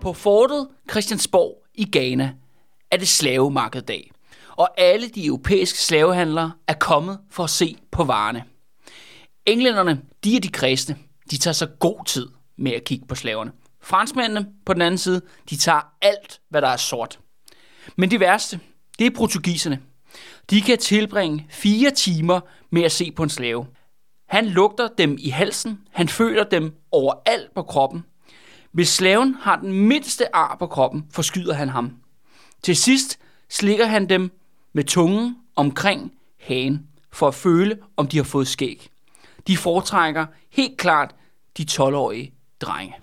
På fortet Christiansborg i Ghana er det slavemarkeddag, og alle de europæiske slavehandlere er kommet for at se på varerne. Englænderne, de er de kristne. De tager så god tid med at kigge på slaverne. Franskmændene på den anden side, de tager alt, hvad der er sort. Men det værste, det er portugiserne. De kan tilbringe fire timer med at se på en slave. Han lugter dem i halsen, han føler dem overalt på kroppen. Hvis slaven har den mindste ar på kroppen, forskyder han ham. Til sidst slikker han dem med tungen omkring hagen, for at føle, om de har fået skæg. De foretrækker helt klart de 12-årige drenge.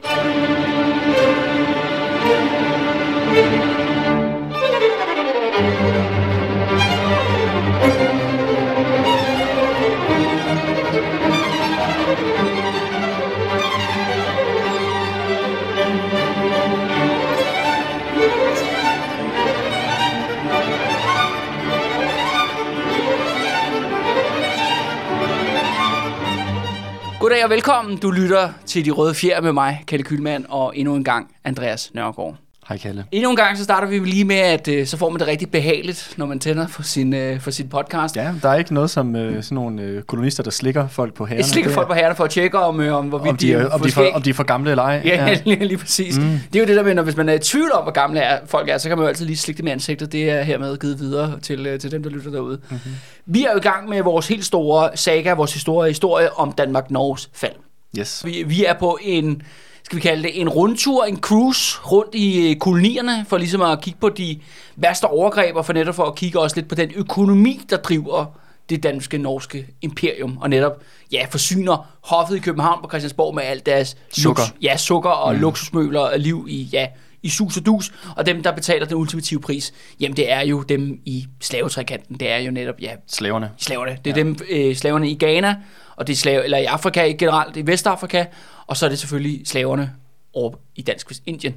Goddag og velkommen. Du lytter til De Røde Fjer med mig, Kalle Kylmand, og endnu en gang Andreas Nørgaard. Hej Kalle. Endnu en gang så starter vi lige med, at øh, så får man det rigtig behageligt, når man tænder for sin, øh, for sin podcast. Ja, der er ikke noget som øh, sådan nogle øh, kolonister, der slikker folk på herrerne. Slikker er- folk på herrerne for at tjekke, om, øh, om hvorvidt om de, er, har om, de for, om de er for gamle eller ej. Ja, ja. Lige, lige præcis. Mm. Det er jo det der med, når hvis man er i tvivl om, hvor gamle er, folk er, så kan man jo altid lige slikke dem i ansigtet. Det er hermed givet videre til, øh, til dem, der lytter derude. Mhm. Mm-hmm. Vi er jo i gang med vores helt store saga, vores historie, historie om Danmark-Norges fald. Yes. Vi, vi er på en, skal vi kalde det, en rundtur, en cruise rundt i øh, kolonierne, for ligesom at kigge på de værste overgreb, og for netop for at kigge også lidt på den økonomi, der driver det danske norske imperium, og netop ja, forsyner hoffet i København på Christiansborg med alt deres Sukker. Lux, ja, sukker og mm. luksusmøbler og liv i, ja, i sus og dus, og dem, der betaler den ultimative pris, jamen det er jo dem i slavetrækanten, det er jo netop, ja, Slaverne. slaverne. Det er ja. dem, øh, slaverne i Ghana, og det er slave, eller i Afrika i generelt, i Vestafrika, og så er det selvfølgelig slaverne over i Dansk Vestindien.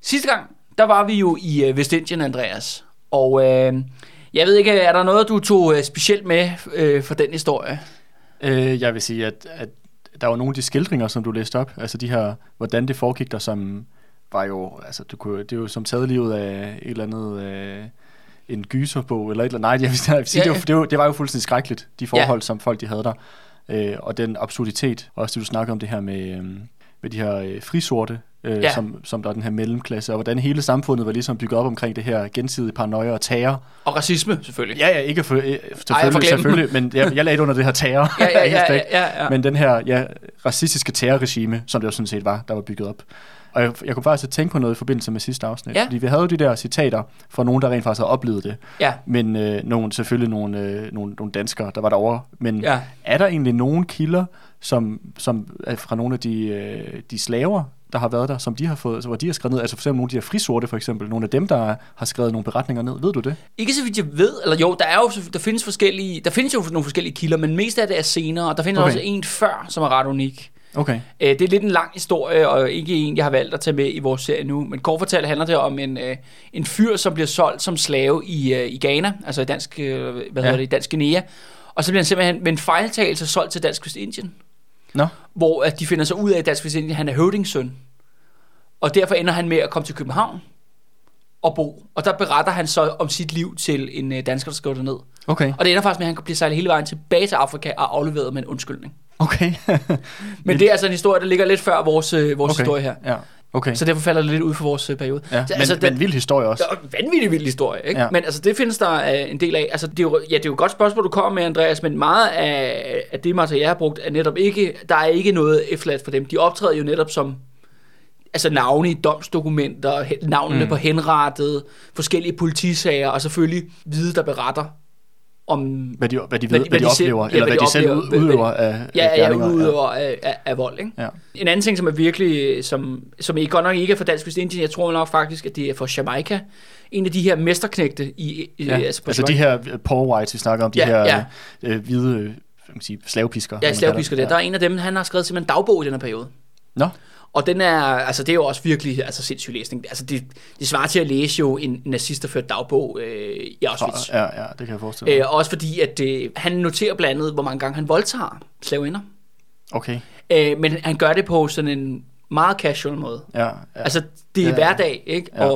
Sidste gang, der var vi jo i øh, Vestindien, Andreas, og øh, jeg ved ikke, er der noget, du tog øh, specielt med øh, for den historie? Øh, jeg vil sige, at, at der var nogle af de skildringer, som du læste op, altså de her, hvordan det foregik der, som var jo, altså du kunne, det er jo som taget livet af et eller andet, øh, en gyserbog, eller et eller andet. Nej, jeg vil, jeg vil sige, Ja, ja, det, var, det, var, det var jo fuldstændig skrækkeligt, de forhold, Ja. som folk de havde der. Øh, og den absurditet, også det du snakkede om det her med, øh, med de her øh, frisorte, øh, Ja. som, som der er den her mellemklasse, og hvordan hele samfundet var ligesom bygget op omkring det her gensidige paranoia og terror. Og racisme, selvfølgelig. Ja, ja, ikke for, øh, jeg selvfølgelig, forglemte selvfølgelig men jeg, jeg lagde under det her terror. ja, ja, ja, ja, ja, ja. Men den her ja, racistiske terrorregime, som det jo sådan set var, der var bygget op. Og jeg, jeg kunne faktisk tænke på noget i forbindelse med sidste afsnit. Ja. Fordi vi havde jo de der citater fra nogen, der rent faktisk havde oplevet det. ja. Men øh, nogle, selvfølgelig nogle, øh, nogle, nogle danskere, der var derovre. Men Ja. er der egentlig nogle kilder, som, som er fra nogle af de, øh, de slaver, der har været der, som de har fået, altså, hvor de har skrevet ned, altså for eksempel nogle af de her frisorte for eksempel, nogle af dem, der har skrevet nogle beretninger ned, ved du det? Ikke så vidt jeg ved, eller jo, der er jo, der findes forskellige, der findes jo nogle forskellige kilder, men mest af det er senere, og der findes. Okay. også en før, som er ret unik. Okay. Øh, Det er lidt en lang historie, og ikke en, jeg har valgt at tage med i vores serie nu. Men kort fortalt handler det om en, øh, en fyr, som bliver solgt som slave i, øh, i Ghana, altså i dansk, øh, hvad Ja. hedder det, i dansk Guinea. Og så bliver han simpelthen med en fejltagelse solgt til Dansk Vestindien, Nå, hvor at de finder sig ud af, at Dansk Vestindien, han er høvdingssøn. Og derfor ender han med at komme til København og bo. Og der beretter han så om sit liv til en øh, dansker, der skriver det ned. okay. Og det ender faktisk med, at han bliver sejlet hele vejen tilbage til Afrika og afleveret med en undskyldning. Okay. Men det er altså en historie, der ligger lidt før vores, øh, vores okay. historie her. Ja, okay. Så derfor falder det lidt ud for vores øh, periode. Ja, så, men, altså, men den, vild historie også. det er en vanvittig vild historie, ikke? Ja. Ja. Men altså, det findes der øh, en del af. Altså, det er jo, ja, det er jo et godt spørgsmål, du kommer med, Andreas, men meget af, af det materiale, jeg har brugt, er netop ikke, der er ikke noget efterladt for dem. De optræder jo netop som altså navne i domsdokumenter, navnene mm. Mm. på henrettet, forskellige politisager, og selvfølgelig hvide, der beretter om Hvad de, hvad de, ved, hvad hvad de, de selv- oplever, ja, eller hvad hvad de de selv hvad- udøver af, Ja, af ja, gerninger. udøver af, af, af vold, ikke? Ja. En anden ting, som er virkelig, som, som ikke godt nok ikke er for Dansk Vestindien, jeg tror nok faktisk, at det er for Jamaica. En af de her mesterknægte i, i Ja. altså, på Altså de her poor whites, vi snakker om, de Ja, her ja. øh, hvide øh, man sige, slavepisker. Ja, slavepisker der. Der er en af dem, han har skrevet simpelthen dagbog i den her periode. Nå, Og den er, altså det er jo også virkelig altså sindssyg læsning. Altså det, det svarer til at læse jo en nazist, der førte dagbog øh, i Auschwitz. ja, ja, det kan jeg forestille mig. Øh, også fordi, at øh, han noterer blandt andet, hvor mange gange han voldtager slavinder. Okay. Øh, men han gør det på sådan en meget casual måde. Ja, ja. Altså, det er Ja. hverdag, ikke? Ja. Og,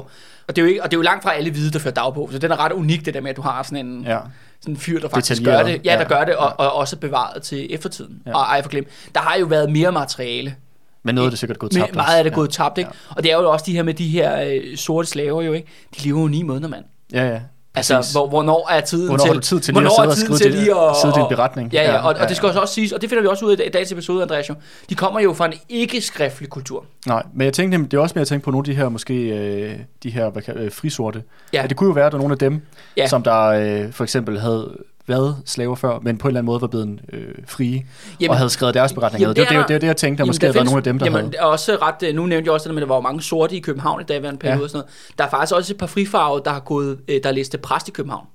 og, det er jo ikke, og det er jo langt fra alle hvide, der fører dagbog. Så den er ret unik, det der med, at du har sådan en, ja. sådan en fyr, der faktisk gør det. Ja, der Ja. gør det, og, og også bevaret til eftertiden. Ja. Ja. Og ej for glem. Der har jo været mere materiale. Men noget af det er sikkert gået Men tabt. meget det er også. gået tabt, ikke? Og det er jo også de her med de her øh, sorte slaver jo, ikke? De lever jo ni måneder, mand. Ja, ja. Altså, Præcis. hvor, hvornår er tiden Hvornår til... tid til lige at hvornår er sidde og skrive til lige at, sidde din og- beretning? Ja, ja, Ja, og, og ja, det skal også siges, og det finder vi også ud af i dagens episode, Andreas jo. De kommer jo fra en ikke-skriftlig kultur. Nej, men jeg tænkte, det er også mere at tænke på nogle af de her, måske øh, de her hvad, øh, frisorte. Ja. Ja. Det kunne jo være, at der er nogle af dem, Ja. ja. som der øh, for eksempel havde været slaver før, men på en eller anden måde var blevet øh, frie, Jamen- og havde skrevet deres beretninger. Jamen, det, det er det, det, det, der- jeg tænkte, der Jamen, måske havde været nogle af dem, der jamen, havde... også ret, øh, nu nævnte jeg også der at der var mange sorte i København i daværende periode Ja. og sådan noget. Der er faktisk også et par frifarvede, der har gået, øh, der læste præst i København.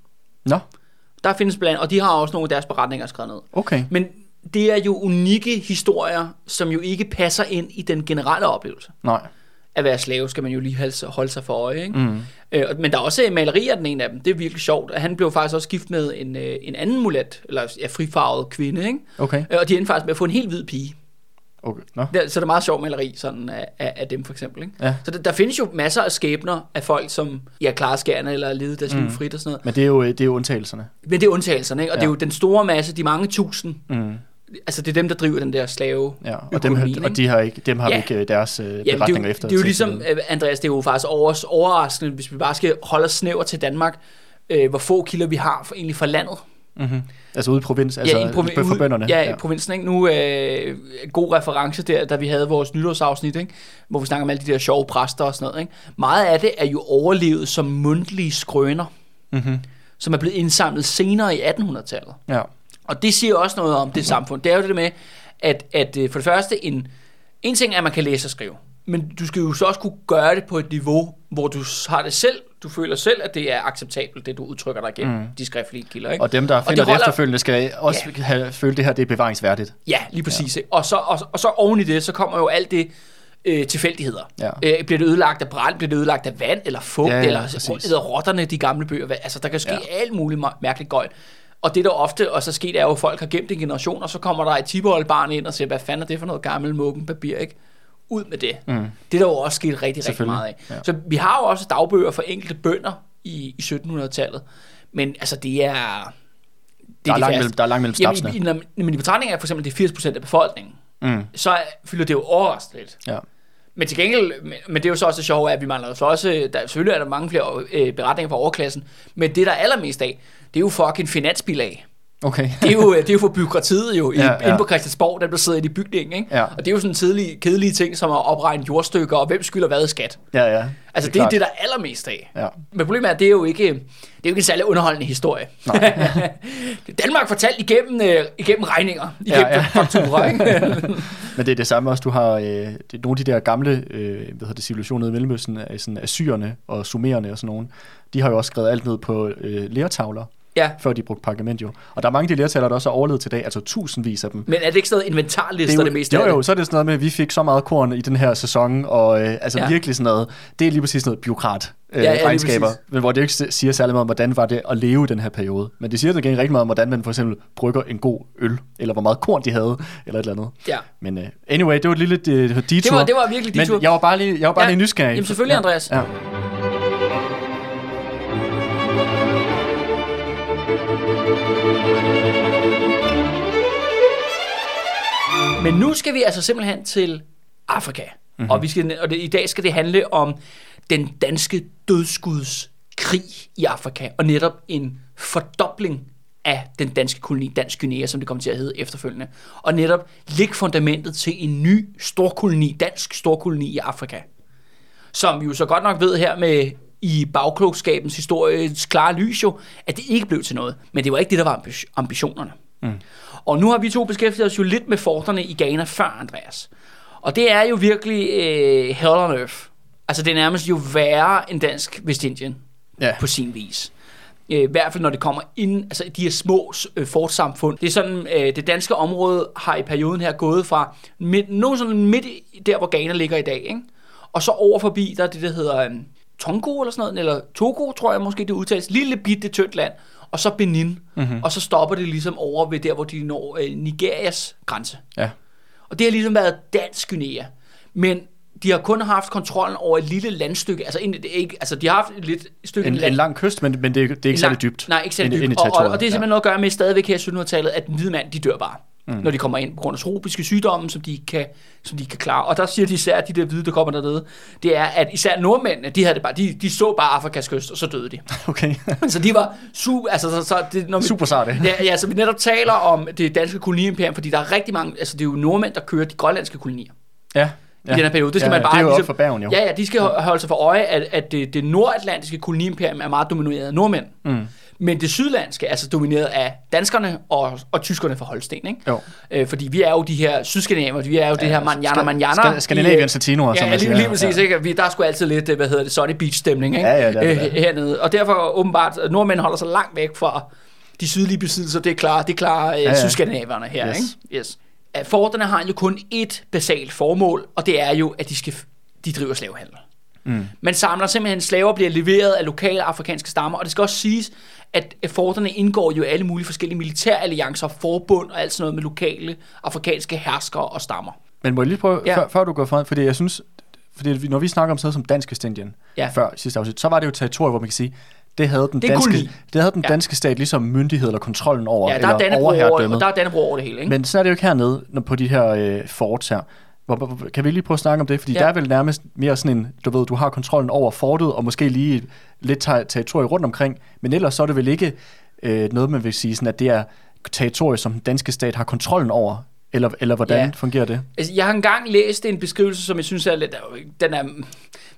Nå, Der findes blandt, og de har også nogle af deres beretninger skrevet ned. okay. Men det er jo unikke historier, som jo ikke passer ind i den generelle oplevelse. Nej. At være slave skal man jo lige holde sig- holde sig for øje. Ikke? Mm. Øh, men der er også malerier af den ene af dem. Det er virkelig sjovt. Han blev faktisk også gift med en, øh, en anden mulat, eller ja, frifarvet kvinde. Ikke? Okay. Øh, Og de endte faktisk med at få en helt hvid pige. okay. Der, så det er meget sjovt maleri sådan af, af, af dem for eksempel. Ikke? Ja. Så der, der findes jo masser af skæbner af folk, som ja, klarer skærne eller levet deres liv Mm. frit og sådan noget. Men det er jo, øh, det er jo undtagelserne. Men det er undtagelserne, ikke? og ja. det er jo den store masse, de mange tusind. Mm. Altså det er dem, der driver den der slave Ja, og, dem, økonomien, og de har ikke, dem har Ja. ja. ikke øh, deres øh, Jamen, det, er beretninger jo, efter. det er jo ligesom, øh, Andreas, det er jo faktisk over, overraskende, hvis vi bare skal holde os snæver til Danmark, øh, hvor få kilder vi har for, egentlig fra landet. Mm-hmm. Altså ude i provins, altså i ja, provi- for ude- bønderne. Ja, i provinsen. Ikke? Nu øh, god reference der, da vi havde vores nytårsafsnit, ikke? hvor vi snakker om alle de der sjove præster og sådan noget. Ikke? Meget af det er jo overlevet som mundtlige skrøner, Mm-hmm. som er blevet indsamlet senere i 1800-tallet. Ja. Og det siger også noget om det samfund. Det er jo det med, at, at øh, for det første, en, en ting er, at man kan læse og skrive. Men du skal jo så også kunne gøre det på et niveau, hvor du har det selv, du føler selv, at det er acceptabelt, det du udtrykker dig gennem mm. De skriftlige kilder. Ikke? Og dem, der finder det, holder- efterfølgende, skal også Ja. have, føle, det her det er bevaringsværdigt. Ja, lige præcis. Ja. Og, så, og, og så oven i det, så kommer jo alt det øh, tilfældigheder. Ja. Øh, bliver det ødelagt af brand, bliver det ødelagt af vand, eller fugt, Ja, ja, eller eller rotterne, de gamle bøger. Altså, der kan ske ja. Alt muligt mær- mærkeligt gøjl. Og det der ofte også er sket, er jo, at folk har gemt en generation, og så kommer der et tibeoldbarn ind og siger, hvad fanden er det for noget gammel mukken papir, ikke? Ud med det. Mm. Det er der jo også sket rigtig, rigtig meget af. Ja. Så vi har jo også dagbøger for enkelte bønder i, i 1700-tallet. Men altså, det er... Det Der er, de langt mellem, der er langt mellem Jamen, snapsene. i, når, men i betragtning af for eksempel, det er 80% af befolkningen, Mm. så fylder det jo overraskende lidt. Ja. Men til gengæld, men, men det er jo så også det sjove, at vi mangler så også, der, selvfølgelig er der mange flere øh, beretninger fra overklassen, men det der er allermest af, det er jo fucking finansbilag. Okay. Det er jo, det er jo for byråkratiet jo, ja, Ja, inde på Christiansborg, dem der sidder i bygningen, ikke? Ja. Og det er jo sådan tidlige, kedelige ting, som at opregne jordstykker, og hvem skylder hvad i skat. Ja, ja. Altså det, det er det, der er allermest af. Ja. Men problemet er, at det er jo ikke, det er jo ikke en særlig underholdende historie. Danmark fortalt igennem, øh, igennem regninger, igennem ja, Ja, fakturer, ikke? Men det er det samme også, du har øh, det er nogle af de der gamle øh, hvad hedder det, civilisationer i Mellemøsten, øh, sådan assyrerne og sumererne og sådan nogen, de har jo også skrevet alt ned på øh, lertavler, ja. før de brugte pergament jo. Og der er mange lertavler, der også er overlevet til dag, altså tusindvis af dem. Men er det ikke sådan noget inventarlister, det, det meste jo, af jo, det? så er det sådan noget med, at vi fik så meget korn i den her sæson, og øh, altså Ja. virkelig sådan noget, det er lige præcis noget byråkrat øh, Ja, ja, regnskaber, men hvor det ikke siger særlig meget om, hvordan var det at leve i den her periode. Men det siger til gengæld rigtig meget om, hvordan man for eksempel brygger en god øl, eller hvor meget korn de havde, eller et eller andet. Ja. Men uh, anyway, det var et lille uh, detour. Det var, det var virkelig de tur. Men jeg var bare lige, jeg var bare Ja. lige nysgerrig. Jamen selvfølgelig. Andreas. Ja. Men nu skal vi altså simpelthen til Afrika. Mm-hmm. Og, vi skal, og det, i dag skal det handle om den danske dødskudskrig i Afrika. Og netop en fordobling af den danske koloni, Dansk Guinea, som det kommer til at hedde efterfølgende. Og netop lægge fundamentet til en ny storkoloni, dansk storkoloni i Afrika. Som vi jo så godt nok ved her med i bagklogskabens historiens klare lys jo, at det ikke blev til noget. Men det var ikke det, der var ambi- ambitionerne. Mm. Og nu har vi to beskæftiget os jo lidt med forterne i Ghana før, Andreas. Og det er jo virkelig øh, hell on earth. Altså det er nærmest jo værre end dansk Vestindien Ja. på sin vis. Øh, I hvert fald når det kommer ind, altså de her små øh, fortsamfund. Det er sådan, øh, det danske område har i perioden her gået fra midt, nogen sådan midt der, hvor Ghana ligger i dag, ikke? og så over forbi, der er det, der hedder øh, Tongo eller sådan noget, eller Togo, tror jeg måske det udtales. Lille bitte tyndt land, og så Benin, mm-hmm. og så stopper det ligesom over ved der, hvor de når øh, Nigerias grænse. ja. Og det har ligesom været dansk Guinea. Men de har kun haft kontrollen over et lille landstykke. Altså, en, ikke, altså de har haft et lidt stykke En, land. en lang kyst, men, men det, er- det er ikke særlig dybt. Nej, ikke særlig dybt. Og, og, og det er simpelthen noget at gøre med stadigvæk her i 1700-tallet, at den hvide mand, de dør bare. Mm. Når de kommer ind på grund af tropiske sygdomme, som de, kan, som de kan klare. Og der siger de især, at de der hvide, der kommer dernede, det er, at især nordmændene, de, havde det bare, de, de så bare Afrikas kyst, og så døde de. Ja. Okay. så de var super, altså så, så det, når vi, Super sarte. Ja, ja, så vi netop taler om det danske koloniimperium, fordi der er rigtig mange, altså det er jo nordmænd, der kører de grønlandske kolonier Ja. i den her periode. Det skal ja, man bare Det er jo ligesom- for bergen, jo. Ja, ja, de skal ja. holde sig for øje, at, at det, det nordatlantiske koloniimperium er meget domineret af nordmænd. Mm. Men det sydlandske er altså domineret af danskerne og, og tyskerne fra Holsten, ikke? Jo. Øh, fordi vi er jo de her sydskandinaver, vi er jo det her manjana manjana. Sk- Skandinavian Latinoer, Ja, som ja man lige, siger. lige præcis. Ja. Ikke? Vi, der er sgu altid lidt, øh, hvad hedder det, Sunny Beach stemning, ikke? Ja, ja, det er det, Øh, er. hernede. Og derfor åbenbart, nordmænd holder sig langt væk fra de sydlige besiddelser. Det er klart, det er klart øh, ja. sydskandinaverne her, Yes. ikke? Yes. At Forterne har jo kun ét basalt formål, og det er jo, at de, skal, de driver slavehandel. Mm. Man samler simpelthen slaver, bliver leveret af lokale afrikanske stammer, og det skal også siges, at forterne indgår jo i alle mulige forskellige militæralliancer, forbund og alt sådan noget med lokale afrikanske herskere og stammer. Men må jeg lige prøve, Ja. før, før du går frem, fordi jeg synes, fordi når vi snakker om sådan noget som Dansk Vestindien, Ja. før sidste afsnit, så var det jo territorium, hvor man kan sige, det havde den, Det danske, det havde den Ja. danske stat ligesom myndighed eller kontrollen over, Ja, der er eller Dannebro over, og der er Dannebro over det hele, ikke? Men så er det jo ikke hernede, når på de her øh, forts her. Kan vi lige prøve at snakke om det? Fordi Ja. der er vel nærmest mere sådan en, du ved, du har kontrollen over fortet, og måske lige lidt ter- territorie rundt omkring, men ellers så er det vel ikke øh, noget, man vil sige, sådan, at det er territorie, som den danske stat har kontrollen over, eller, eller hvordan Ja. ja. fungerer det? Altså, jeg har engang læst en beskrivelse, som jeg synes er lidt, den er,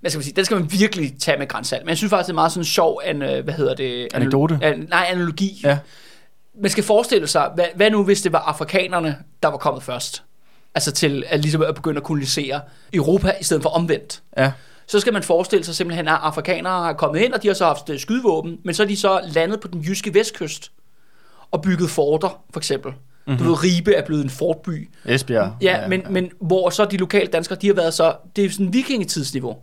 hvad skal man sige, den skal man virkelig tage med grænsalt. Men jeg synes faktisk, det er meget sådan en sjov, an, øh, hvad hedder det? Anekdote? An, nej, analogi. Ja. Man skal forestille sig, hvad, hvad nu hvis det var afrikanerne, der var kommet først? Altså til at, ligesom at begynde at kolonisere Europa, i stedet for omvendt. Ja. Så skal man forestille sig simpelthen, at afrikanere har kommet ind, og de har så haft øh, skydevåben, men så er de så landet på den jyske vestkyst og bygget forter, for eksempel. Mm-hmm. Du ved, Ribe er blevet en fortby. Esbjerg. Ja, ja, men, men hvor så de lokale danskere, de har været så, det er sådan vikingetidsniveau.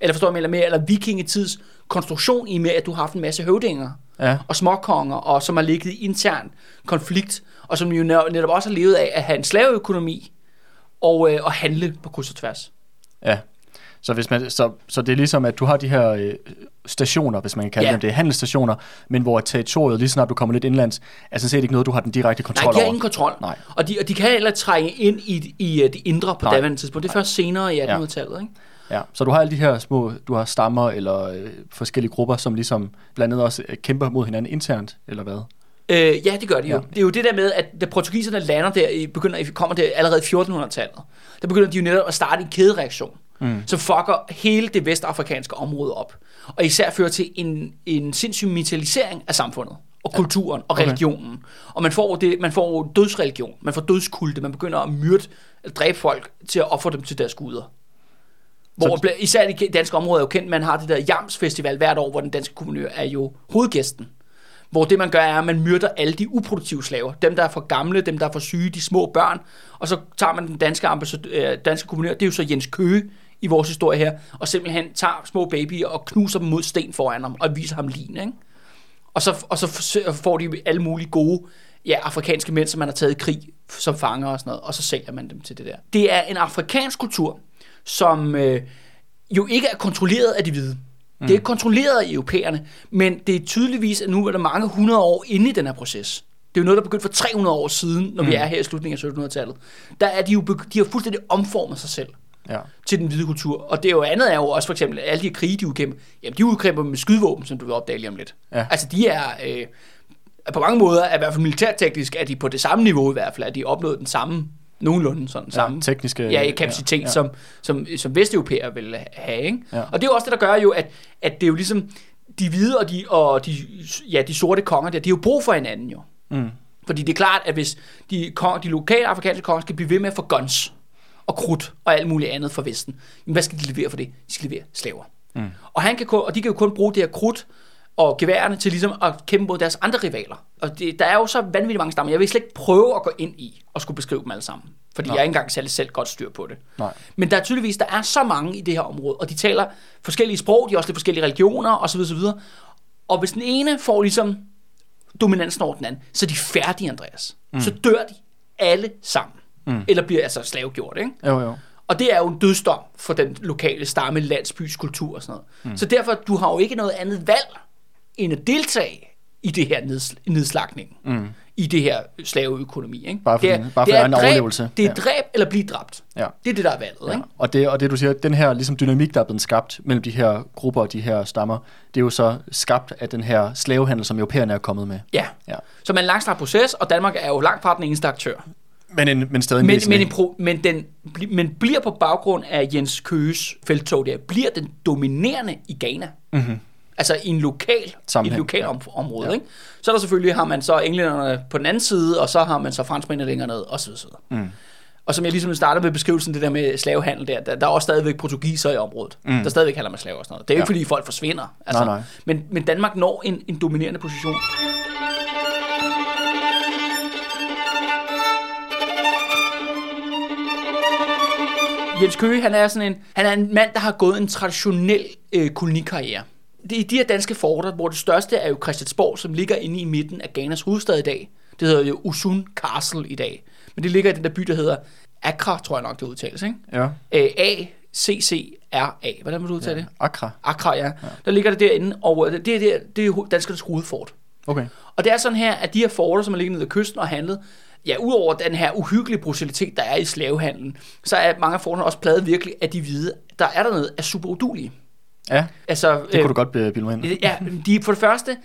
Eller forstår jeg mere, mere eller vikingetids konstruktion i med, at du har haft en masse høvdinger Ja. og småkonger, og som har ligget i intern konflikt, og som jo netop også har levet af at have en slaveøkonomi og, øh, og handle på kryds og tværs. Ja. Så, hvis man, så, så det er ligesom, at du har de her øh, stationer, hvis man kan kalde Ja. ja. dem det, handelsstationer, men hvor territoriet, lige snart du kommer lidt indlands, er sådan set ikke noget, du har den direkte Nej, kontrol de har over. ingen kontrol. Nej. Og de, og de kan heller trænge ind i, i øh, det indre på Nej. daværende tidspunkt. Det er først senere i 1800-tallet, ikke? Ja. Så du har alle de her små, du har stammer eller øh, forskellige grupper, som ligesom blandt andet også øh, kæmper mod hinanden internt, eller hvad? Øh, ja, det gør de jo. Ja. Det er jo det der med, at da portugiserne lander der, i, begynder, kommer der allerede i 1400-tallet, der begynder de jo netop at starte en kædereaktion, mm. som fucker hele det vestafrikanske område op. Og især fører til en, en sindssyg militarisering af samfundet og kulturen og Okay. religionen. Og man får, det, man får dødsreligion, man får dødskulte, man begynder at myrde, eller dræbe folk til at ofre dem til deres guder. Hvor Så- især i det danske område er jo kendt, man har det der Jams Festival hvert år, hvor den danske guvernør er jo hovedgæsten. Hvor det man gør er, at man myrder alle de uproduktive slaver. Dem, der er for gamle, dem, der er for syge, de små børn. Og så tager man den danske, øh, danske kommuner, det er jo så Jens Køge i vores historie her, og simpelthen tager små babyer og knuser dem mod sten foran ham, og viser ham lin, ikke? Og så, og så får de alle mulige gode ja, afrikanske mænd, som man har taget i krig som fanger og sådan noget, og så sælger man dem til det der. Det er en afrikansk kultur, som øh, jo ikke er kontrolleret af de hvide. Det er kontrolleret af europæerne, men det er tydeligvis, at nu er der mange hundrede år inde i den her proces. Det er jo noget, der begyndte for 300 år siden, når mm. vi er her i slutningen af 1700-tallet. Der er de jo de har fuldstændig omformet sig selv Ja. til den hvide kultur. Og det er jo andet er jo også for eksempel, alle de krige, de udkæmper, jamen de udkæmper med skydevåben, som du vil opdage lige om lidt. Ja. Altså de er, øh, på mange måder, er i hvert fald militærteknisk, er de på det samme niveau i hvert fald, at de opnået den samme, nogenlunde sådan, samme Ja, tekniske... ja, kapacitet, ja, ja. Som, som, som vesteuropæer vil have. Ikke? Ja. Og det er jo også det, der gør jo, at, at det er jo ligesom, de hvide og de, og de, ja, de sorte konger der, de har jo brug for hinanden jo. Mm. Fordi det er klart, at hvis de, kong, de lokale afrikanske konger skal blive ved med at få guns og krudt og alt muligt andet fra Vesten, jamen hvad skal de levere for det? De skal levere slaver. Mm. Og, han kan, og de kan jo kun bruge det her krudt og geværerne til ligesom at kæmpe mod deres andre rivaler. Og det, der er jo så vanvittigt mange stammer. Jeg vil slet ikke prøve at gå ind i og skulle beskrive dem alle sammen. Fordi Nej. jeg er ikke engang særlig selv godt styr på det. Nej. Men der er tydeligvis, der er så mange i det her område, og de taler forskellige sprog, de har også lidt forskellige religioner osv. osv. Og hvis den ene får ligesom dominansen over den anden, så er de færdige, Andreas. Mm. Så dør de alle sammen. mm. eller bliver altså slavegjort. Ikke? Jo, jo. Og det er jo en dødsdom for den lokale stamme, landsbys kultur og sådan noget. Mm. Så derfor, du har jo ikke noget andet valg, end at deltage i det her neds- nedslagning. Mm. I det her slaveøkonomi. Ikke? Bare for det din- bare for det er egen dræb, overlevelse. Det er Ja. dræb eller blive dræbt. Ja. Det er det, der er valget. Ja. Ikke? Og, det, og det du siger, den her ligesom dynamik, der er blevet skabt mellem de her grupper og de her stammer, det er jo så skabt af den her slavehandel, som europæerne er kommet med. Ja. Ja. Så man er en langstrakt proces, og Danmark er jo langt fra den eneste aktør. Men, en, men stadig en Men, men, en pro, men, den, men bliver på baggrund af Jens Køges feltog der, bliver den dominerende i Ghana. Mm-hmm. Altså i en lokal, i et Sammenhæng, lokal ja. om, område. Ja. Ikke? Så er der selvfølgelig, har man så englænderne på den anden side, og så har man så franskmændene længere ned, og så videre. Mm. Og som jeg ligesom startede med beskrivelsen, det der med slavehandel der, der, der er også stadigvæk portugiser i området, mm. der stadigvæk handler med slaver og sådan noget. Det er jo ikke, Ja. fordi folk forsvinder. Altså, Nej, nej. Men, men Danmark når en, en dominerende position. Jens Køge, han er sådan en, han er en mand, der har gået en traditionel øh, kolonikarriere. Det er de her danske forter, hvor det største er jo Christiansborg, som ligger inde i midten af Ghanas hovedstad i dag. Det hedder jo Usun Castle i dag. Men det ligger i den der by, der hedder Accra, tror jeg nok, det udtales, ikke? Ja. Øh, A-C-C-R-A. Hvordan vil du udtale det? Accra. Accra, ja. Der ligger det derinde, og øh, det er, der, det er danskernes hovedfort. Okay. Og det er sådan her, at de her forter, som er liggende ved kysten og handlet, ja, udover den her uhyggelige brutalitet, der er i slavehandlen, så er mange af forterne også pladet virkelig af de hvide, der er dernede, er super udulige. Ja, Altså, det kunne du godt øh, bilde mig ind. Ja, de, for det første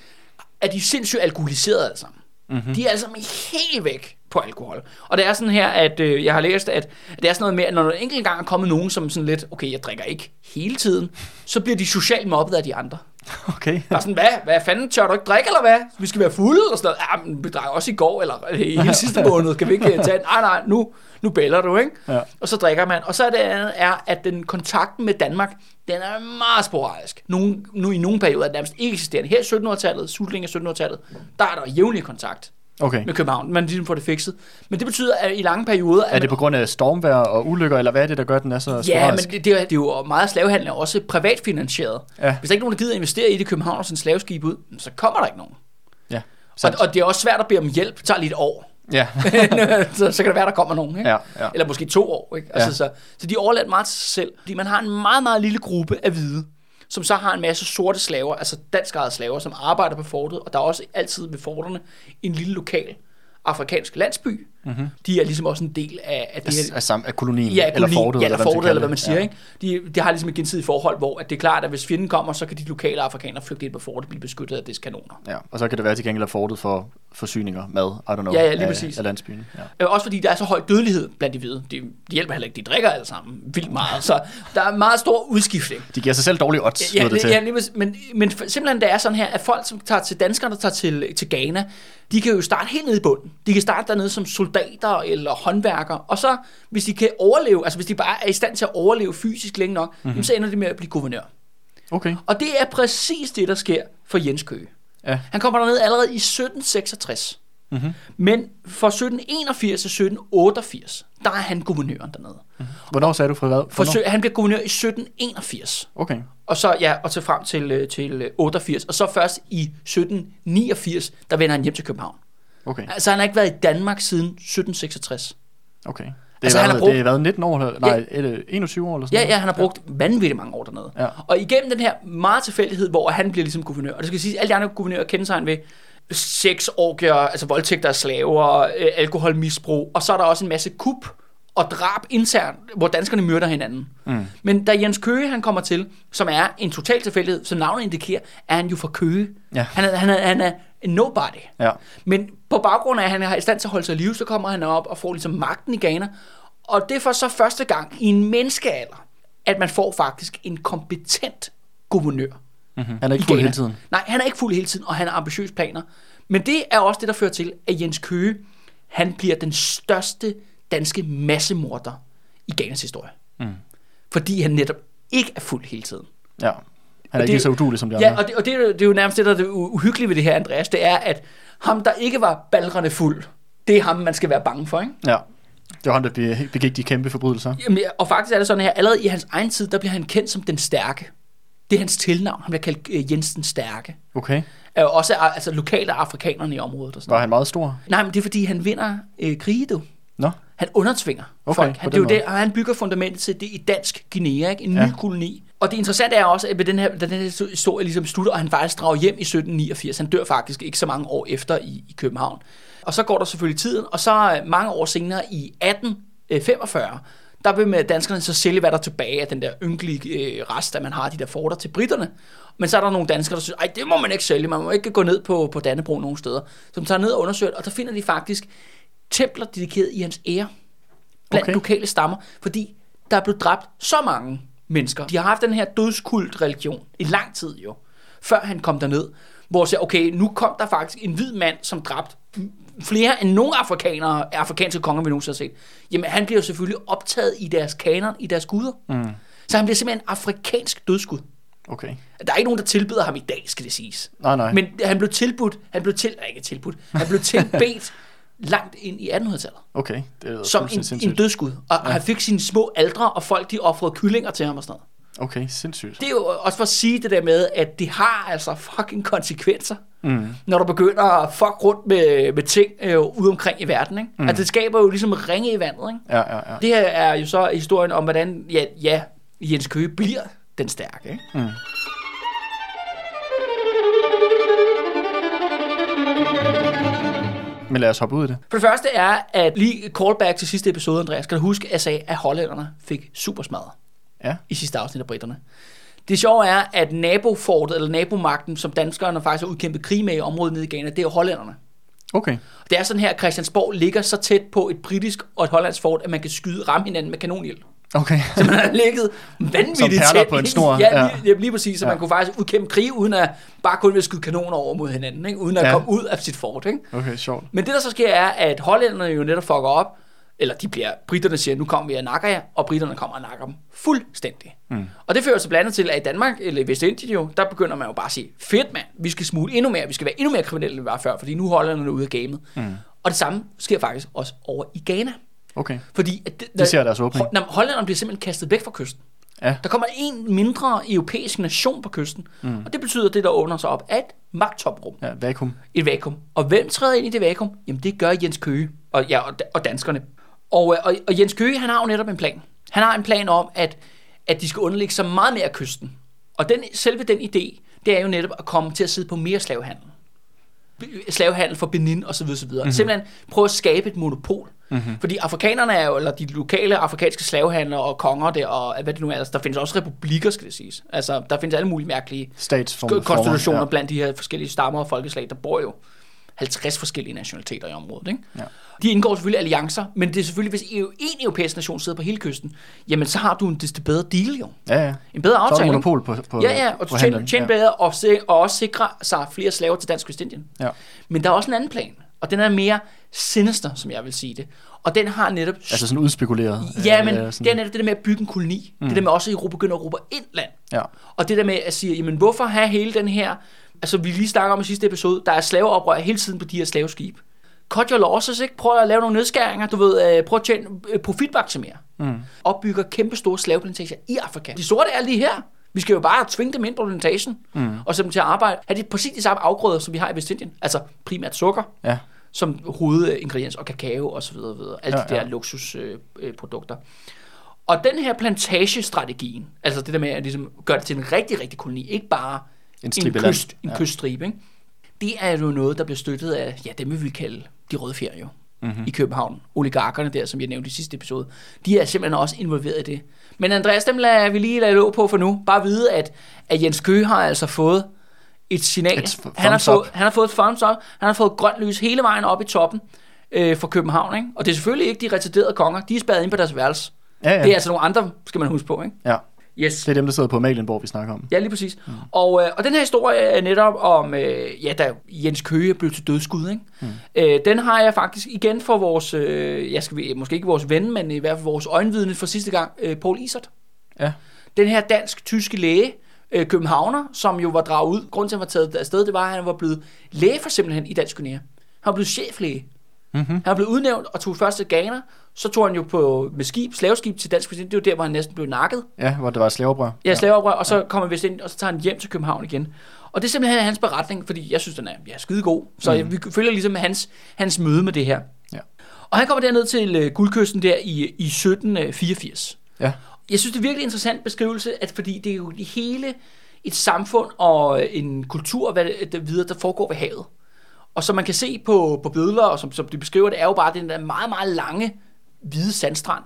er de sindssygt alkoholiserede alle sammen. Mm-hmm. De er alle sammen helt væk på alkohol. Og det er sådan her, at øh, jeg har læst, at, at det er sådan noget med, at når der enkelt gang er kommet nogen, som sådan lidt, okay, jeg drikker ikke hele tiden, så bliver de socialt mobbet af de andre. Okay. Er sådan, hvad, hvad fanden, tør du ikke drikke, eller hvad? Vi skal være fulde, og sådan noget. Ja, men vi drak også i går, eller øh, hele sidste måned, kan vi ikke øh, tage Nej, nej, nu, nu bæller du, ikke? Ja. Og så drikker man. Og så er det andet, er, at den kontakten med Danmark, den er meget sporadisk. Nogle, nu, I nogle perioder er den nærmest ikke eksisterende. Her i 1700-tallet, slutningen af 1700-tallet, der er der jævnlig kontakt Okay. med København. Man ligesom får det fikset. Men det betyder, at i lange perioder... Er det på grund af stormvejr og ulykker, eller hvad er det, der gør, den er så Ja, men sporadisk? det, det, er, det er jo meget slavehandel er også privatfinansieret. Ja. Hvis der ikke er nogen, der gider investere i det København og sådan slaveskib ud, så kommer der ikke nogen. Ja, Og, og det er også svært at bede om hjælp. Det tager lige et år. Ja. så, så kan det være, der kommer nogen. Ikke? Ja, ja. Eller måske to år. Ikke? Altså, Ja. så, så de er overladt meget til sig selv. Fordi man har en meget, meget lille gruppe af hvide, som så har en masse sorte slaver, altså danskejede slaver, som arbejder på fortet. Og der er også altid ved forterne en lille lokal afrikansk landsby. Mm-hmm. De er ligesom også en del af, af det her... Af, af, sam- af kolonien, Ja, eller koloni, fortet, ja, eller hvad man skal fortet, eller hvad man siger. Ja. Ikke? De, de har ligesom et gensidigt forhold, hvor at det er klart, at hvis fjenden kommer, så kan de lokale afrikanere flygte ind på fortet og blive beskyttet af dets kanoner. Ja, og så kan det være til gengæld af fortet for forsyninger, mad, I don't know, Ja, ja, lige af, præcis. af landsbyen. Ja. Øh, Også fordi der er så høj dødelighed blandt de hvide. De, de hjælper heller ikke, de drikker alle sammen vildt meget. Så der er meget stor udskiftning. De giver sig selv dårlige odds, Ja, lyder det det, til. ja lige, men, men simpelthen det er sådan her, at folk, som tager til danskere, der tager til, til Ghana, de kan jo starte helt nede i bunden. De kan starte dernede som soldater eller håndværkere, og så hvis de kan overleve, altså hvis de bare er i stand til at overleve fysisk længe nok, Mhm. mm-hmm. så ender de med at blive guvernør. Okay, Og det er præcis det, der sker for Jens Køge. Ja. Han kommer derned allerede i 1766. Mhm. Mm-hmm. Men fra 1781 til 1788, der er han guvernøren dernede. Hvornår sagde du fra hvad? For sø- han bliver guvernør i 1781. Okay, Og så, ja, og til frem til, øh, til øh, 88. Og så først i 1789, der vender han hjem til København. okay, Altså han har ikke været i Danmark siden 1766. okay. Det, Altså, er han været, har brugt- det har været 19 år, nej, det 21 år eller sådan Ja, ja, han har brugt vanvittigt mange år dernede. Ja. Og igennem den her meget tilfældighed, hvor han bliver ligesom guvernør, og det skal sige, at alle de andre guvernører kendetegn ved sex, orgier, altså voldtægter af slaver, øh, alkoholmisbrug, og så er der også en masse kup og drab internt, hvor danskerne myrder hinanden. Mm. Men da Jens Køge han kommer til, som er en total tilfældighed, som navnet indikerer, er han jo fra Køge. Ja. Han, er, han, er, han er nobody. Ja. Men på baggrund af, at han er i stand til at holde sig i live, så kommer han op og får ligesom magten i Ghana. Og det er for så første gang i en menneskealder, at man får faktisk en kompetent guvernør. Mm-hmm. Han er ikke i fuld hele tiden. Nej, han er ikke fuld hele tiden, og han har ambitiøse planer. Men det er også det, der fører til, at Jens Køge, han bliver den største danske massemorder i Ghanas historie. Mm. Fordi han netop ikke er fuld hele tiden. Ja. Han er det- ikke så udulig som de Ja, andre. og det, og det, er jo- det er jo nærmest det, der er det uhyggelige ved det her, Andreas, det er, at ham, der ikke var balrende fuld, det er ham, man skal være bange for, ikke? Ja. Det var ham, der be- begik de kæmpe forbrydelser. Jamen, og faktisk er det sådan her, allerede i hans egen tid, der bliver han kendt som den stærke. Det er hans tilnavn. Han bliver kaldt øh, Jens den Stærke. Okay. Øh, også altså, lokale afrikanerne i området. Og sådan Var han meget stor? Nej, men det er fordi, han vinder øh, krige, du. Nå. Han undertvinger Okay, folk. Han, det er jo det, og han bygger fundamentet til det i dansk Guinea, ikke? en Ja. ny koloni. Og det interessante er også, at ved den her, den her historie ligesom slutter, og han faktisk drager hjem i 1789, han dør faktisk ikke så mange år efter i, i København. Og så går der selvfølgelig tiden, og så øh, mange år senere i 1845, der vil med danskerne så sælge, hvad der er tilbage af den der ynkelige øh, rest, at man har de der forter til britterne. Men så er der nogle danskere, der synes, ej, det må man ikke sælge, man må ikke gå ned på, på Dannebro nogen steder. Så de tager ned og undersøger, og der finder de faktisk templer dedikeret i hans ære blandt. Okay. lokale stammer, fordi der er blevet dræbt så mange mennesker. De har haft den her dødskult-religion i lang tid jo, før han kom derned, hvor siger, okay, nu kom der faktisk en hvid mand, som dræbte flere end nogen afrikanere, afrikanske konger, vi nogensinde har set. Jamen, han bliver jo selvfølgelig optaget i deres kanon, i deres guder. Mm. Så han bliver simpelthen en afrikansk dødskud. Okay. Der er ikke nogen, der tilbeder ham i dag, skal det siges. Nej, nej. Men han blev tilbudt, han blev til, nej, ikke tilbudt, han blev tilbedt langt ind i 1800-tallet Okay, det er som en, en dødskud. Og ja. han fik sine små aldre, og folk de offrede kyllinger til ham og sådan noget. Okay, sindssygt. Det er jo også for at sige det der med, at det har altså fucking konsekvenser, mm. når du begynder at fuck rundt med, med ting øh, ude omkring i verden. Ikke? Mm. Altså det skaber jo ligesom ringe i vandet. Ikke? Ja, ja, ja. Det her er jo så historien om, hvordan ja, ja, Jens Køge bliver den stærke. Ikke? Mm. Men lad os hoppe ud i det. For det første er, at lige callback til sidste episode, Andreas, skal du huske, at jeg sagde, at hollænderne fik supersmadret Ja. i sidste afsnit af britterne. Det sjove er, at nabofortet, eller nabomagten, som danskerne faktisk har udkæmpet krig med i området nede i Ghana, det er hollænderne. Okay. Det er sådan her, at Christiansborg ligger så tæt på et britisk og et hollandsk fort, at man kan skyde ramme hinanden med kanonild. Okay. Så man har ligget vanvittigt Som tæt. på en snor, Ja, lige, ja, lige præcis. Så Ja. man kunne faktisk udkæmpe krig, uden at bare kun ved at skyde kanoner over mod hinanden, ikke? uden at Ja. komme ud af sit fort. Ikke? Okay, sjovt. Men det, der så sker, er, at hollænderne jo netop fucker op, eller de bliver, britterne siger, nu kommer vi og nakker jer, og britterne kommer og nakker dem fuldstændig. Mm. Og det fører så blandt andet til, at i Danmark, eller i Vestindien jo, der begynder man jo bare at sige, fedt mand, vi skal smule endnu mere, vi skal være endnu mere kriminelle, end vi var før, fordi nu er hollænderne ude af gamet. Mm. Og det samme sker faktisk også over i Ghana. Okay. Fordi at det, De ser deres åbning. Ho- når hollænderne bliver simpelthen kastet væk fra kysten. Ja. Der kommer en mindre europæisk nation på kysten, mm. og det betyder, at det, der åbner sig op, er et magtoprum. Ja, vakuum. Et vakuum. Og hvem træder ind i det vakuum? Jamen, det gør Jens Køge og, ja, og, og danskerne. Og, øh, og, og Jens Køge, han har jo netop en plan. Han har en plan om, at, at de skal underlægge sig meget mere af kysten. Og den, selve den idé, det er jo netop at komme til at sidde på mere slavehandel. Slavehandel for Benin og så videre, så videre. Mm-hmm. Simpelthen prøve at skabe et monopol. Mm-hmm. Fordi afrikanerne er jo, eller de lokale afrikanske slavehandlere og konger der, og hvad det nu er, altså, der findes også republikker, skal det siges. Altså, der findes alle mulige mærkelige konstitutioner ja. blandt de her forskellige stammer og folkeslag. Der bor jo 50 forskellige nationaliteter i området. Ikke? Ja. De indgår selvfølgelig alliancer, men det er selvfølgelig, hvis en europæisk nation sidder på hele kysten, jamen så har du en desto bedre deal jo. Ja, ja. En bedre Så er aftale. monopol på, på Ja, ja, og du tjener ja. bedre og, se, og også sikre sig flere slaver til Dansk Vestindien. Ja. Men der er også en anden plan, og den er mere sinister, som jeg vil sige det. Og den har netop... Altså sådan udspekuleret. ja, men øh, det sådan, er netop det der med at bygge en koloni. Mm. Det der med også at Europa begynder at råbe ind land. Ja. Og det der med at sige, jamen hvorfor have hele den her, altså vi lige snakker om i sidste episode, der er slaveoprør hele tiden på de her slaveskib. Cut your losses, ikke? Prøv at lave nogle nedskæringer, du ved, øh, prøv at tjene øh, profitmaksimere. Mm. Opbygger kæmpe store slaveplantager i Afrika. De sorte er lige her. Vi skal jo bare tvinge dem ind på plantagen, mm. og sætte dem til at arbejde. Har de præcis de samme afgrøder, som vi har i Vestindien? Altså primært sukker, Ja. som hovedingrediens, og kakao og så videre, videre. Alle Ja, de der ja. luksusprodukter. Øh, produkter. og den her plantagestrategien, altså det der med at ligesom gøre det til en rigtig, rigtig koloni, ikke bare En en, kyst, en Ja. kyststribe, ikke? det er jo noget, der bliver støttet af, ja, dem vi vil kalde de røde fjer jo, Mhm. mm-hmm. i København. Oligarkerne der, som jeg nævnte i sidste episode, de er simpelthen også involveret i det. Men Andreas, dem lader vi lige lade lå på for nu. Bare vide, at, at Jens Køge har altså fået et signal. Et han, har fået, han har fået et thumbs up. Han har fået grønt lys hele vejen op i toppen øh, for København. Ikke? Og det er selvfølgelig ikke de retarderede konger. De er spadet ind på deres værelse. Ja, ja. Det er altså nogle andre, skal man huske på. Ikke? ja. Yes. Det er dem, der sidder på Malienborg, vi snakker om. Ja, lige præcis. Mm. Og, øh, og den her historie er netop om, øh, ja, da Jens Køge blev til dødskud, ikke? Mm. Øh, den har jeg faktisk igen for vores, øh, jeg skal vi- måske ikke vores ven, men i hvert fald vores øjenvidne for sidste gang, øh, Paul Isert. Ja. Den her dansk-tyske læge, øh, københavner, som jo var draget ud. Grunden til, at han var taget afsted, det var, at han var blevet læge for simpelthen i Dansk Guinea. Han var blevet cheflæge. Mm-hmm. Han var blevet udnævnt og tog først til Ghana. Så tog han jo på, med skib, slaveskib til Dansk Guinea. Det var der, hvor han næsten blev nakket. Ja, hvor det var slaveoprør. Ja, slaveoprør, og så kommer han vist ind, og så tager han hjem til København igen. Og det er simpelthen hans beretning, fordi jeg synes, den er ja, skide god. Så mm. vi følger ligesom hans, hans møde med det her. Ja. Og han kommer derned til øh, guldkysten der i, i 1784. Ja. Jeg synes, det er virkelig interessant beskrivelse, at fordi det er jo det hele et samfund og en kultur, hvad det, det videre, der foregår ved havet. Og som man kan se på, på billeder, og som, som de beskriver, det er jo bare den der meget, meget lange, hvide sandstrand.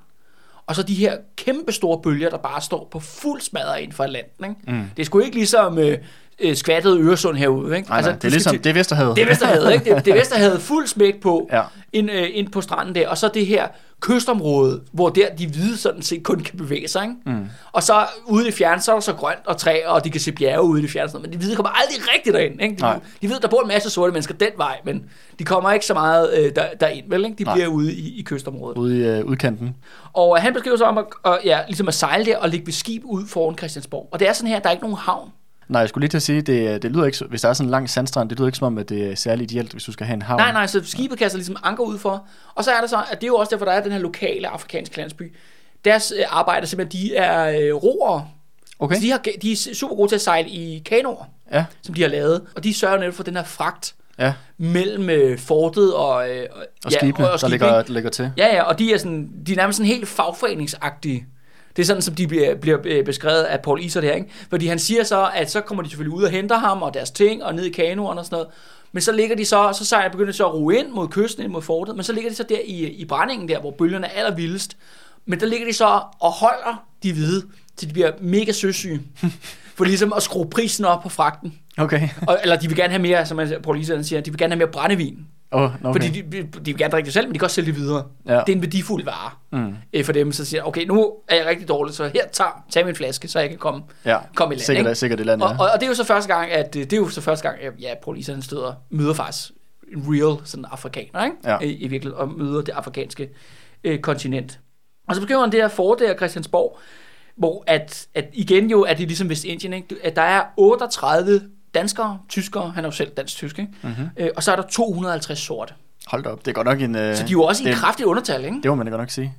Og så de her kæmpe store bølger, der bare står på fuld smadret ind for Atlanten. Ikke? Mm. Det er sgu ikke ligesom øh, øh, skvattet Øresund herude. Ikke? Nej, altså, nej, det er ligesom, til- det er Vesterhavet. det er Vesterhavet, ikke? Det, det er Vesterhavet fuld smæk på, Ja. ind, øh, ind på stranden der. Og så det her kystområde, hvor der de hvide sådan set kun kan bevæge sig, ikke? Mm. Og så ude i det fjerne, så er der så grønt og træer, og de kan se bjerge ude i det fjerne. Men de hvide kommer aldrig rigtigt derind, ikke? De, Nej. de ved, der bor en masse sorte mennesker den vej, men de kommer ikke så meget øh, der, derind, vel? Ikke? De Nej. bliver ude i, i kystområdet. Ude i øh, udkanten. Og øh, han beskriver sig om at, og, ja, ligesom at sejle der og ligge ved skib ud foran Christiansborg. Og det er sådan her, der er ikke nogen havn. Nej, jeg skulle lige til at sige, det, det lyder ikke, hvis der er sådan en lang sandstrand, det lyder ikke som om, at det er særlig ideelt, hvis du skal have en havn. Nej, nej, så skibet kaster ligesom anker ud for. Og så er der så, at det er jo også derfor, der er den her lokale afrikanske landsby. Deres øh, simpelthen, de er øh, roere. Okay, Så de, har, de er super gode til at sejle i kanoer, ja, som de har lavet. Og de sørger netop for den her fragt ja. mellem øh, fortet og, øh, Og skibene, og, og der skibene, ligger, ikke? der ligger til. Ja, ja, og de er, sådan, de er nærmest sådan helt fagforeningsagtige. Det er sådan, som de bliver, bliver øh, beskrevet af Paul Iser der, ikke? Fordi han siger så, at så kommer de selvfølgelig ud og henter ham og deres ting og ned i kanoerne og sådan noget. Men så ligger de så, så sejler begynder de så at roe ind mod kysten, ind mod fortet, men så ligger de så der i, i brændingen der, hvor bølgerne er allervildest. Men der ligger de så og holder de hvide, til de bliver mega søsyge. For ligesom at skrue prisen op på fragten. Okay. Og, eller de vil gerne have mere, som Paul Iser siger, de vil gerne have mere brændevin. Oh, okay. Fordi de, de, de vil gerne drikke det selv, men de kan også sælge det videre. Ja. Det er en værdifuld vare Mm. øh, for dem. Så siger okay, nu er jeg rigtig dårlig, så her, tag, tag min flaske, så jeg kan komme, Ja, komme i land. sikkert, ikke? er- sikkert i landet, Og, ja. og, og, det er jo så første gang, at øh, det er jo så første gang, at ja, Paul Iser, han støder, møder faktisk en real sådan afrikaner, ikke? Ja. I, I virkeligheden, og møder det afrikanske øh, kontinent. Og så beskriver han det her fort der, Christiansborg, hvor at, at igen jo, at det er ligesom Vestindien, ikke? at der er 38 danskere, tyskere, han er jo selv dansk-tysk, ikke? Mhm. Øh, og så er der 250 sorte. Hold da op, det er godt nok en... Øh, Så de er jo også i det, en kraftig undertal, ikke? Det må man da godt nok sige.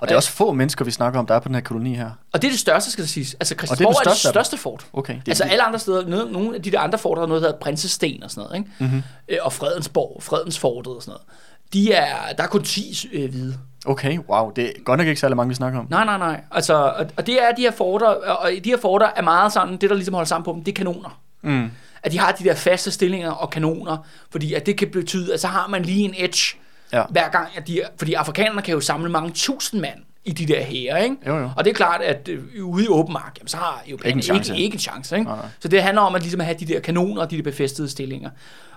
Og det er også få mennesker, vi snakker om, der er på den her koloni her. Og det er det største, skal det siges. Altså Christiansborg er, største det største fort. Okay. Det, Altså alle andre steder, nogle, af de der andre forter, der er noget, der hedder Prinsesten og sådan noget, ikke? Mhm. Øh, og Fredensborg, Fredensfortet og sådan noget. De er, der er kun 10 øh, hvide. Okay, wow. Det er godt nok ikke særlig mange, vi snakker om. Nej, nej, nej. Altså, og, og det er de her forter, og de her forter er meget sådan, det der ligesom holder sammen på dem, det er kanoner. Mm. At de har de der faste stillinger og kanoner, fordi at det kan betyde, at så har man lige en edge, Ja. hver gang, at de, fordi afrikanerne kan jo samle mange tusind mand i de der hære, ikke? Jo, jo. Og det er klart, at øh, ude i åben mark, jamen, så har jo Ikke en chance. ikke, ikke en chance. Ikke? Nej, nej. Så det handler om at, ligesom at have de der kanoner og de der befæstede stillinger.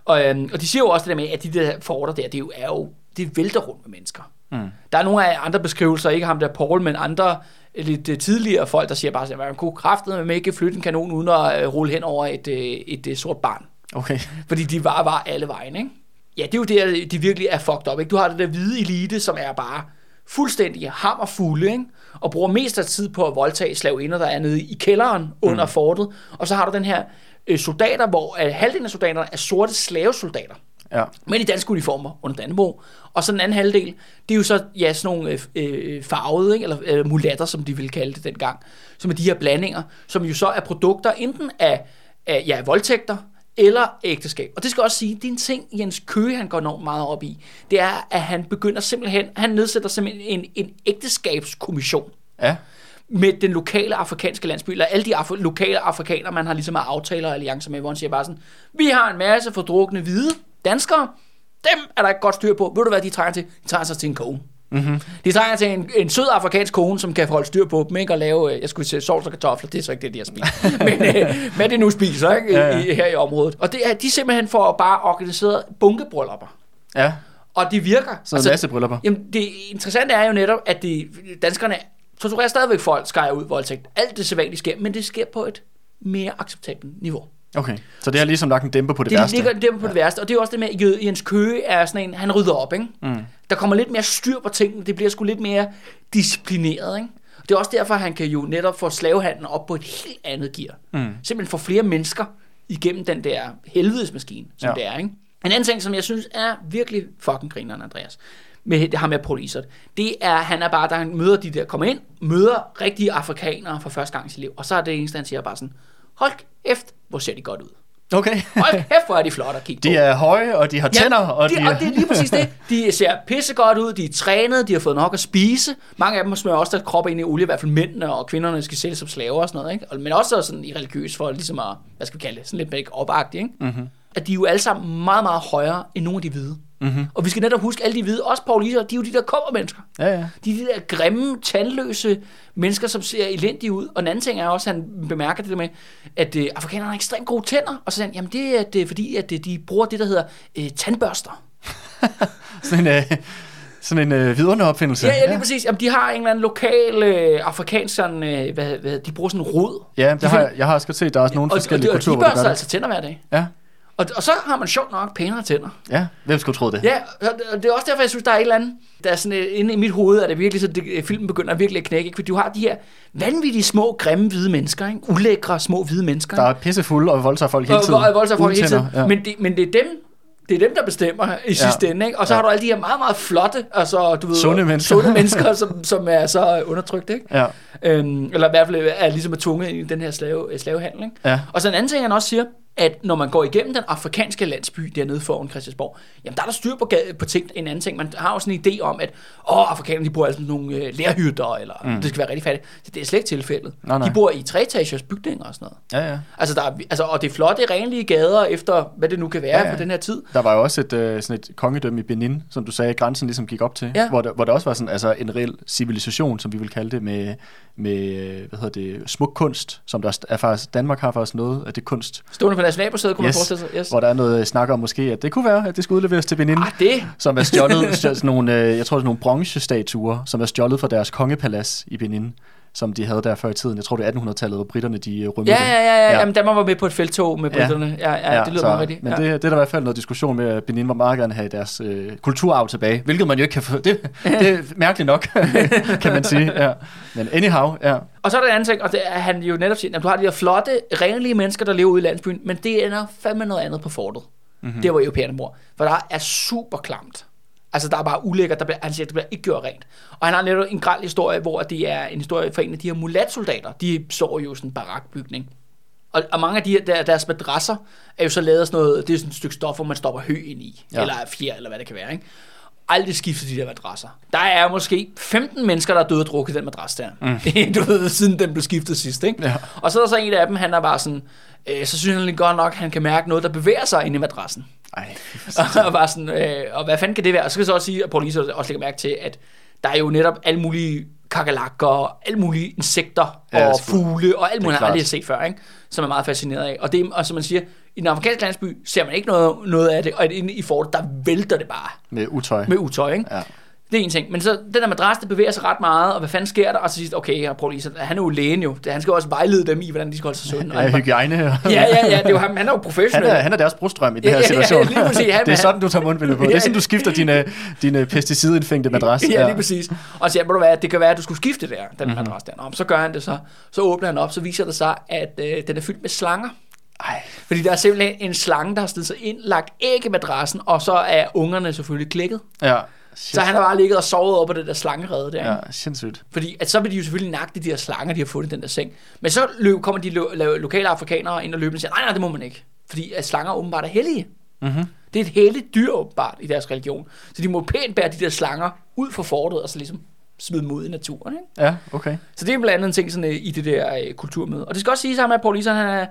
Og, øhm, og de siger jo også det der med, at de der forter der, det er jo, er jo det vælter rundt med mennesker. Mm. Der er nogle af andre beskrivelser, ikke ham der Paul, men andre lidt øh, tidligere folk, der siger bare, at man kunne kraftet med ikke flytte en kanon uden at øh, rulle hen over et, øh, et, et sort barn. Okay. Fordi de var, var alle vejen, ikke? Ja, det er jo der, de virkelig er fucked up, ikke? Du har det der hvide elite, som er bare fuldstændig hammerfulde, ikke? Og bruger mest af tid på at voldtage slavinder, der er nede i kælderen under mm. fortet. Og så har du den her øh, soldater, hvor øh, halvdelen af soldaterne er sorte slavesoldater. Ja. Men i danske uniformer under Dannebro. Og så den anden halvdel, det er jo så ja, sådan nogle øh, øh, farvede, ikke? eller øh, mulatter, som de ville kalde det dengang. Som er de her blandinger, som jo så er produkter enten af, af ja, voldtægter, eller ægteskab. Og det skal også sige, det er en ting, Jens Køge han går enormt meget op i. Det er, at han begynder simpelthen, han nedsætter simpelthen en, en ægteskabskommission Ja. med den lokale afrikanske landsby, eller alle de af- lokale afrikanere, man har ligesom aftaler og alliancer med, hvor han siger bare sådan, vi har en masse fordrukne hvide danskere, dem er der ikke godt styr på. Ved du hvad de trænger til? De trænger sig til en kone. Mm-hmm. De trænger til en, en sød afrikansk kone, som kan holde styr på dem, ikke? Og lave, øh, jeg skulle sige sovs og kartofler, det er så ikke det, de har spist. Men øh, hvad det nu spiser, ikke? Ja, ja. I, her i området. Og det er, de simpelthen får bare organiseret bunkebryllupper. Ja. Og det virker. Så altså, en masse bryllupper. Jamen, det interessante er jo netop, at de, danskerne torturerer stadigvæk folk, skærer ud voldtægt. Alt det sædvanligt sker, men det sker på et mere acceptabelt niveau. Okay. Så det har ligesom lagt en dæmper på det, Det, det værste. ligger der på det værste, og det er også det med, at Jens Køge er sådan en, han rydder op, ikke? Mm. Der kommer lidt mere styr på tingene, det bliver sgu lidt mere disciplineret, ikke? Det er også derfor, han kan jo netop få slavehandlen op på et helt andet gear. Mm. Simpelthen få flere mennesker igennem den der helvedesmaskine, som Ja. ja. det er, ikke? En anden ting, som jeg synes er virkelig fucking grineren, Andreas, med det har med Paul Isert, det er, han er bare, da han møder de der, kommer ind, møder rigtige afrikanere for første gang i sit liv, og så er det eneste, han siger bare sådan, hold efter, hvor ser de godt ud. Okay. Hold kæft, hvor er de flotte at kigge på. De er høje, og de har tænder, og de, de, og det er lige præcis det. De ser pissegodt ud, de er trænet, de har fået nok at spise. Mange af dem smører også deres krop ind i olie, i hvert fald mændene og kvinderne skal sælges som slaver og sådan noget. Ikke? Men også sådan i religiøs for ligesom at, hvad skal vi kalde det, sådan lidt make up ikke? Mm-hmm. At de er jo alle sammen meget, meget højere end nogle af de hvide. Mm-hmm. Og vi skal netop huske, alle de hvide, også pauliser, de er jo de der kommer-mennesker. Ja, ja. De er de der grimme, tandløse mennesker, som ser elendige ud. Og en anden ting er også, at han bemærker det der med, at øh, afrikanerne har ekstremt gode tænder. Og så siger han, jamen det er, det er fordi, at øh, de bruger det, der hedder øh, tandbørster. Sådan en, øh, sådan en øh, vidunderopfindelse. Ja, ja, lige præcis. Jamen, de har en eller anden lokal øh, afrikansk sådan, øh, hvad, hvad, de bruger sådan en rod. Ja, det har, jeg- jeg har også godt set, der er også nogle og, og, forskellige og, og de kulturer, hvor de børster altså tænder hver dag. Ja, Og, og så har man sjovt nok pænere tænder. ja. Hvem skulle tro det? Ja, og det er også derfor, jeg synes, der er et eller andet, der er sådan øh, inde i mit hoved, at det virkelig så det, øh, filmen begynder virkelig at knække. Ikke? Fordi du har de her vanvittige små, grimme hvide mennesker, ikke? ulækre små hvide mennesker. Der ikke? er pissefulde og voldsomme folk hele tiden. Og, og voldsomme folk hele tiden. Ja. Men, det, men det er dem, det er dem, der bestemmer i sidste ende. Ikke? Og så Ja. har du alle de her meget, meget flotte, altså, du ved, Sunde mennesker. sunde mennesker som, som er så undertrykt. Ikke? ja. Øhm, eller i hvert fald er ligesom er tvunget ind i den her slave, slavehandel. Ikke? Ja. Og så en anden ting, han også siger, at når man går igennem den afrikanske landsby dernede foran Christiansborg, jamen der er der styr på, ga- på ting. En anden ting, man har jo sådan en idé om, at åh, afrikanerne de bor altså nogle øh, lærhytter, eller mm. det skal være rigtig fattigt. Så det er slet ikke tilfældet. Nej, nej. De bor i treetagers bygninger og sådan noget. Ja, ja. Altså, der er, altså, og det er flotte, renlige gader efter, hvad det nu kan være ja, Ja, ja. ja. på den her tid. Der var jo også et, øh, sådan et kongedømme i Benin, som du sagde, grænsen ligesom gik op til, Ja. hvor, der, hvor der også var sådan, altså en reel civilisation, som vi vil kalde det, med, med øh, hvad hedder det, smuk kunst, som der er faktisk, Danmark har faktisk noget af det kunst, Stående på Nationalmuseet, kunne Yes. man forestille sig. Yes. hvor der er noget snak om måske, at det kunne være, at det skulle udleveres til Benin, Ah, det. som er stjålet, stjålet sådan nogle, øh, jeg tror det er nogle bronzestatuer, som er stjålet fra deres kongepalads i Benin, som de havde der før i tiden. Jeg tror det er 1800-tallet, hvor britterne de øh, rømmede Ja, ja, ja, ja. Ja. Jamen, Danmark var med på et feltog med britterne. Ja, ja, ja det lyder så, meget rigtigt. Men ja. det, det er der i hvert fald noget diskussion med, at Benin var meget gerne have deres øh, kulturarv tilbage, hvilket man jo ikke kan få. Det, det er mærkeligt nok, kan man sige. Ja. Men anyhow, ja. Og så er der en anden ting, og det er, han jo netop siger, at du har de her flotte, renlige mennesker, der lever ude i landsbyen, men det ender fandme noget andet på fortet. Mm-hmm. Der hvor europæerne bor. For der er super klamt. Altså, der er bare ulækkert. Der bliver, han siger, at det bliver ikke gjort rent. Og han har netop en græld historie, hvor det er en historie for en af de her mulatsoldater. De står jo i sådan en barakbygning. Og, og mange af de her, der, deres madrasser er jo så lavet af sådan noget, det er sådan et stykke stof, hvor man stopper hø ind i. Ja. Ja. Eller fjer, eller hvad det kan være, ikke? Aldrig skiftet de der madrasser. Der er måske 15 mennesker, der er døde og drukket den madras der. Mm. du ved, siden den blev skiftet sidst, ikke? Ja. Og så er der så en af dem, han er bare sådan, øh, så synes han lige godt nok, at han kan mærke noget, der bevæger sig inde i madrassen. Ej, og bare sådan, øh, og hvad fanden kan det være? Og så skal jeg så også sige, at Paul Lise også lægger mærke til, at der er jo netop alle mulige kakalakker, og alle mulige insekter, Ja, og fugle, og alt muligt, han klart. aldrig har set før, ikke? som er meget fascineret af. Og, det, og som man siger, i den afrikanske landsby ser man ikke noget, noget af det, og inde i fortet, der vælter det bare med utøj. med utøj, ikke? Ja. Det er en ting. Men så den der madras, det bevæger sig ret meget, og hvad fanden sker der? Og så sidst, okay, jeg prøver lige, så han er jo lægen jo. Han skal også vejlede dem i, hvordan de skal holde sig sunde. Ja, han- hygiejne. ja, ja, ja, det er jo ham. Han er jo Han professionel. er, han er deres brudstrøm i den Ja, her ja, ja, situation. lige præcis. Han- det er sådan, du tager mundbindet på. Det Ja. er sådan, du skifter dine, dine pesticidindfængte madras. Ja, lige præcis. Og så må du være, det kan være, at du skulle skifte der, den Mhm. mm-hmm. madras der. Nå, så gør han det så. Så åbner han op, så viser det sig, at øh, den er fyldt med slanger. Ej, Fordi der er simpelthen en slange, der har stedet sig ind, lagt æg i madrassen, og så er ungerne selvfølgelig klikket. ja. Så han har bare ligget og sovet over på det der slangerede der. Ja, sindssygt. Fordi at så vil de jo selvfølgelig nakke de der slanger, de har fundet i den der seng. Men så løb, kommer de lo- lo- lokale afrikanere ind og løber og siger, nej, nej, det må man ikke. Fordi at slanger åbenbart er hellige. Mm-hmm. Det er et helligt dyr åbenbart i deres religion. Så de må pænt bære de der slanger ud fra fortet, og så ligesom smide dem ud i naturen. Ikke? Ja, okay. Så det er blandt andet en ting sådan, øh, i det der øh, kulturmøde. Og det skal også siges sammen med Paul Lisa, han er,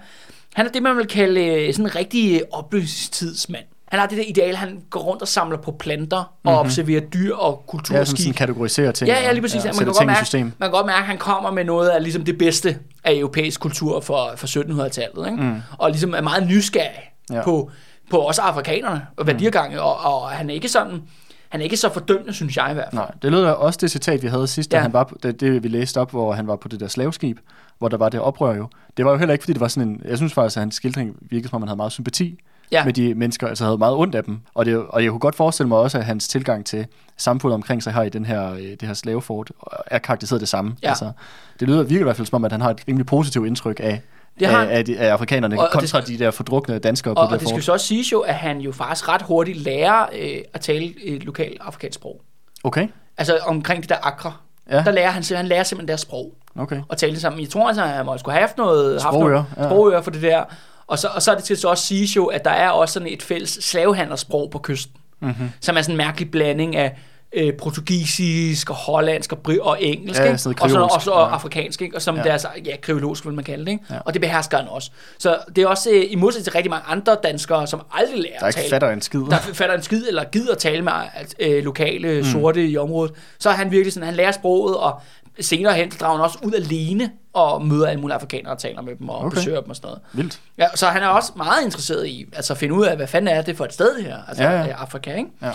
han er det, man vil kalde øh, sådan en rigtig øh, oplysningstidsmand. Han har det der ideal, han går rundt og samler på planter og mm-hmm. observerer dyr og Ja, sådan, kulturskik. sådan kategoriserer ting. Ja, ja, lige præcis. Ja, man, kan godt mærke, system. man kan godt mærke, at han kommer med noget af ligesom det bedste af europæisk kultur for, for 1700-tallet. Ikke? Mm. Og ligesom er meget nysgerrig ja. På, på også afrikanerne og værdigange. Mm. Og, og han er ikke sådan... Han er ikke så fordømmende, synes jeg i hvert fald. Nej, det lød også det citat, vi havde sidst, da Ja. han var på, det, det, vi læste op, hvor han var på det der slaveskib, hvor der var det oprør jo. Det var jo heller ikke, fordi det var sådan en, jeg synes faktisk, at hans skildring virkede som om, han havde meget sympati Ja. med de mennesker, altså havde meget ondt af dem. Og, det, og jeg kunne godt forestille mig også, at hans tilgang til samfundet omkring sig her i den her, øh, det her slavefort, er karakteriseret det samme. Ja. Altså, det lyder virkelig i hvert fald som om, at han har et rimelig positivt indtryk af, Det har af, af, de, af afrikanerne, Og- og det kontra de der fordrukne danskere Og, på og det det der skal så også siges jo, at han jo faktisk ret hurtigt lærer øh, at tale et lokalt afrikansk sprog. Okay, Altså omkring de der akre. Ja. Der lærer han, han lærer simpelthen deres sprog okay. og tale det sammen. Jeg tror altså, at han må skulle have haft noget, haft noget ja. sprogøre for det der. Og så, og så er det til så også sige jo, at der er også sådan et fælles slavehandlersprog på kysten, mm-hmm. som er sådan en mærkelig blanding af øh, portugisisk og hollandsk og, bri- og engelsk, Ja, sådan og så også ja. og afrikansk, ikke? og som Ja. deres, ja, kriologisk vil man kalde det, ikke? Ja. Og det behersker han også. Så det er også øh, i modsætning til rigtig mange andre danskere, som aldrig lærer Der at tale fatter en skid. der fatter en skid, eller gider tale med øh, lokale mm. sorte i området, så er han virkelig sådan, han lærer sproget, og senere hen drager han også ud alene og møder alle mulige afrikanere og taler med dem og Okay. besøger dem og sådan noget. Vildt. Ja, så han er også meget interesseret i altså at finde ud af, hvad fanden er det for et sted det her, altså Ja, ja, ja. Afrika, ikke? Ja.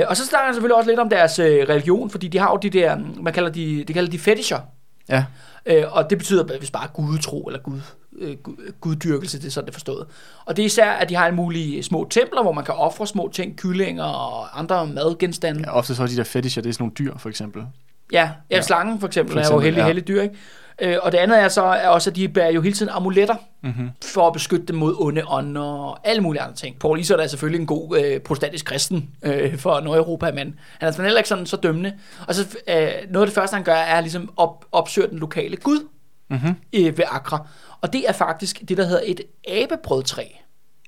Øh, og så snakker han selvfølgelig også lidt om deres øh, religion, fordi de har jo de der, man kalder de, de kalder de fetisher, Ja. Øh, og det betyder hvis bare gudetro eller gud, øh, gud- guddyrkelse, det er sådan det er forstået. Og det er især, at de har alle mulige små templer, hvor man kan ofre små ting, kyllinger og andre madgenstande. ja. Ofte så er de der fetisher, det er sådan nogle dyr, for eksempel. Ja, ja, Ja. slangen for eksempel, For eksempel er jo heldig, ja. heldig dyr, ikke? Øh, og det andet er så er også, at de bærer jo hele tiden amuletter Mm-hmm. for at beskytte dem mod onde ånder og alle mulige andre ting. Paul Isert er selvfølgelig en god øh, protestantisk kristen øh, for Nordeuropa, men han er sådan heller ikke sådan så dømmende. Og så øh, noget af det første, han gør, er ligesom op, opsøge den lokale gud Mm-hmm. øh, ved Accra. Og det er faktisk det, der hedder et abebrødtræ.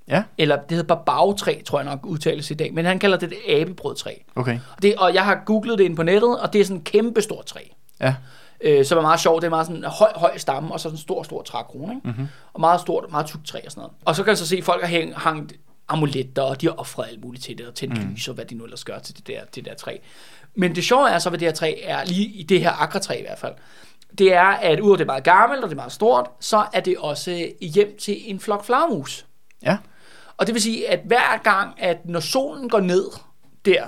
Ja, Eller det hedder babagtræ, tror jeg nok udtales i dag. Men han kalder det et abebrødtræ. okay. Og, det, og jeg har googlet det inde på nettet, og det er sådan en kæmpe stort træ. Ja, Øh, som er meget sjovt. Det er meget sådan en høj, høj stamme, og så sådan en stor, stor trækrone. Ikke? Mhm. Og meget stort, meget tykt træ og sådan noget. Og så kan jeg så se, at folk har hængt, hangt amuletter, og de har offret alt muligt til det, og tændt mm. lys, og hvad de nu ellers gør til det der, det der træ. Men det sjove er så, hvad det her træ er, lige i det her akkertræ i hvert fald, det er, at udover det er meget gammelt, og det er meget stort, så er det også hjem til en flok flagermus. ja. Og det vil sige, at hver gang, at når solen går ned der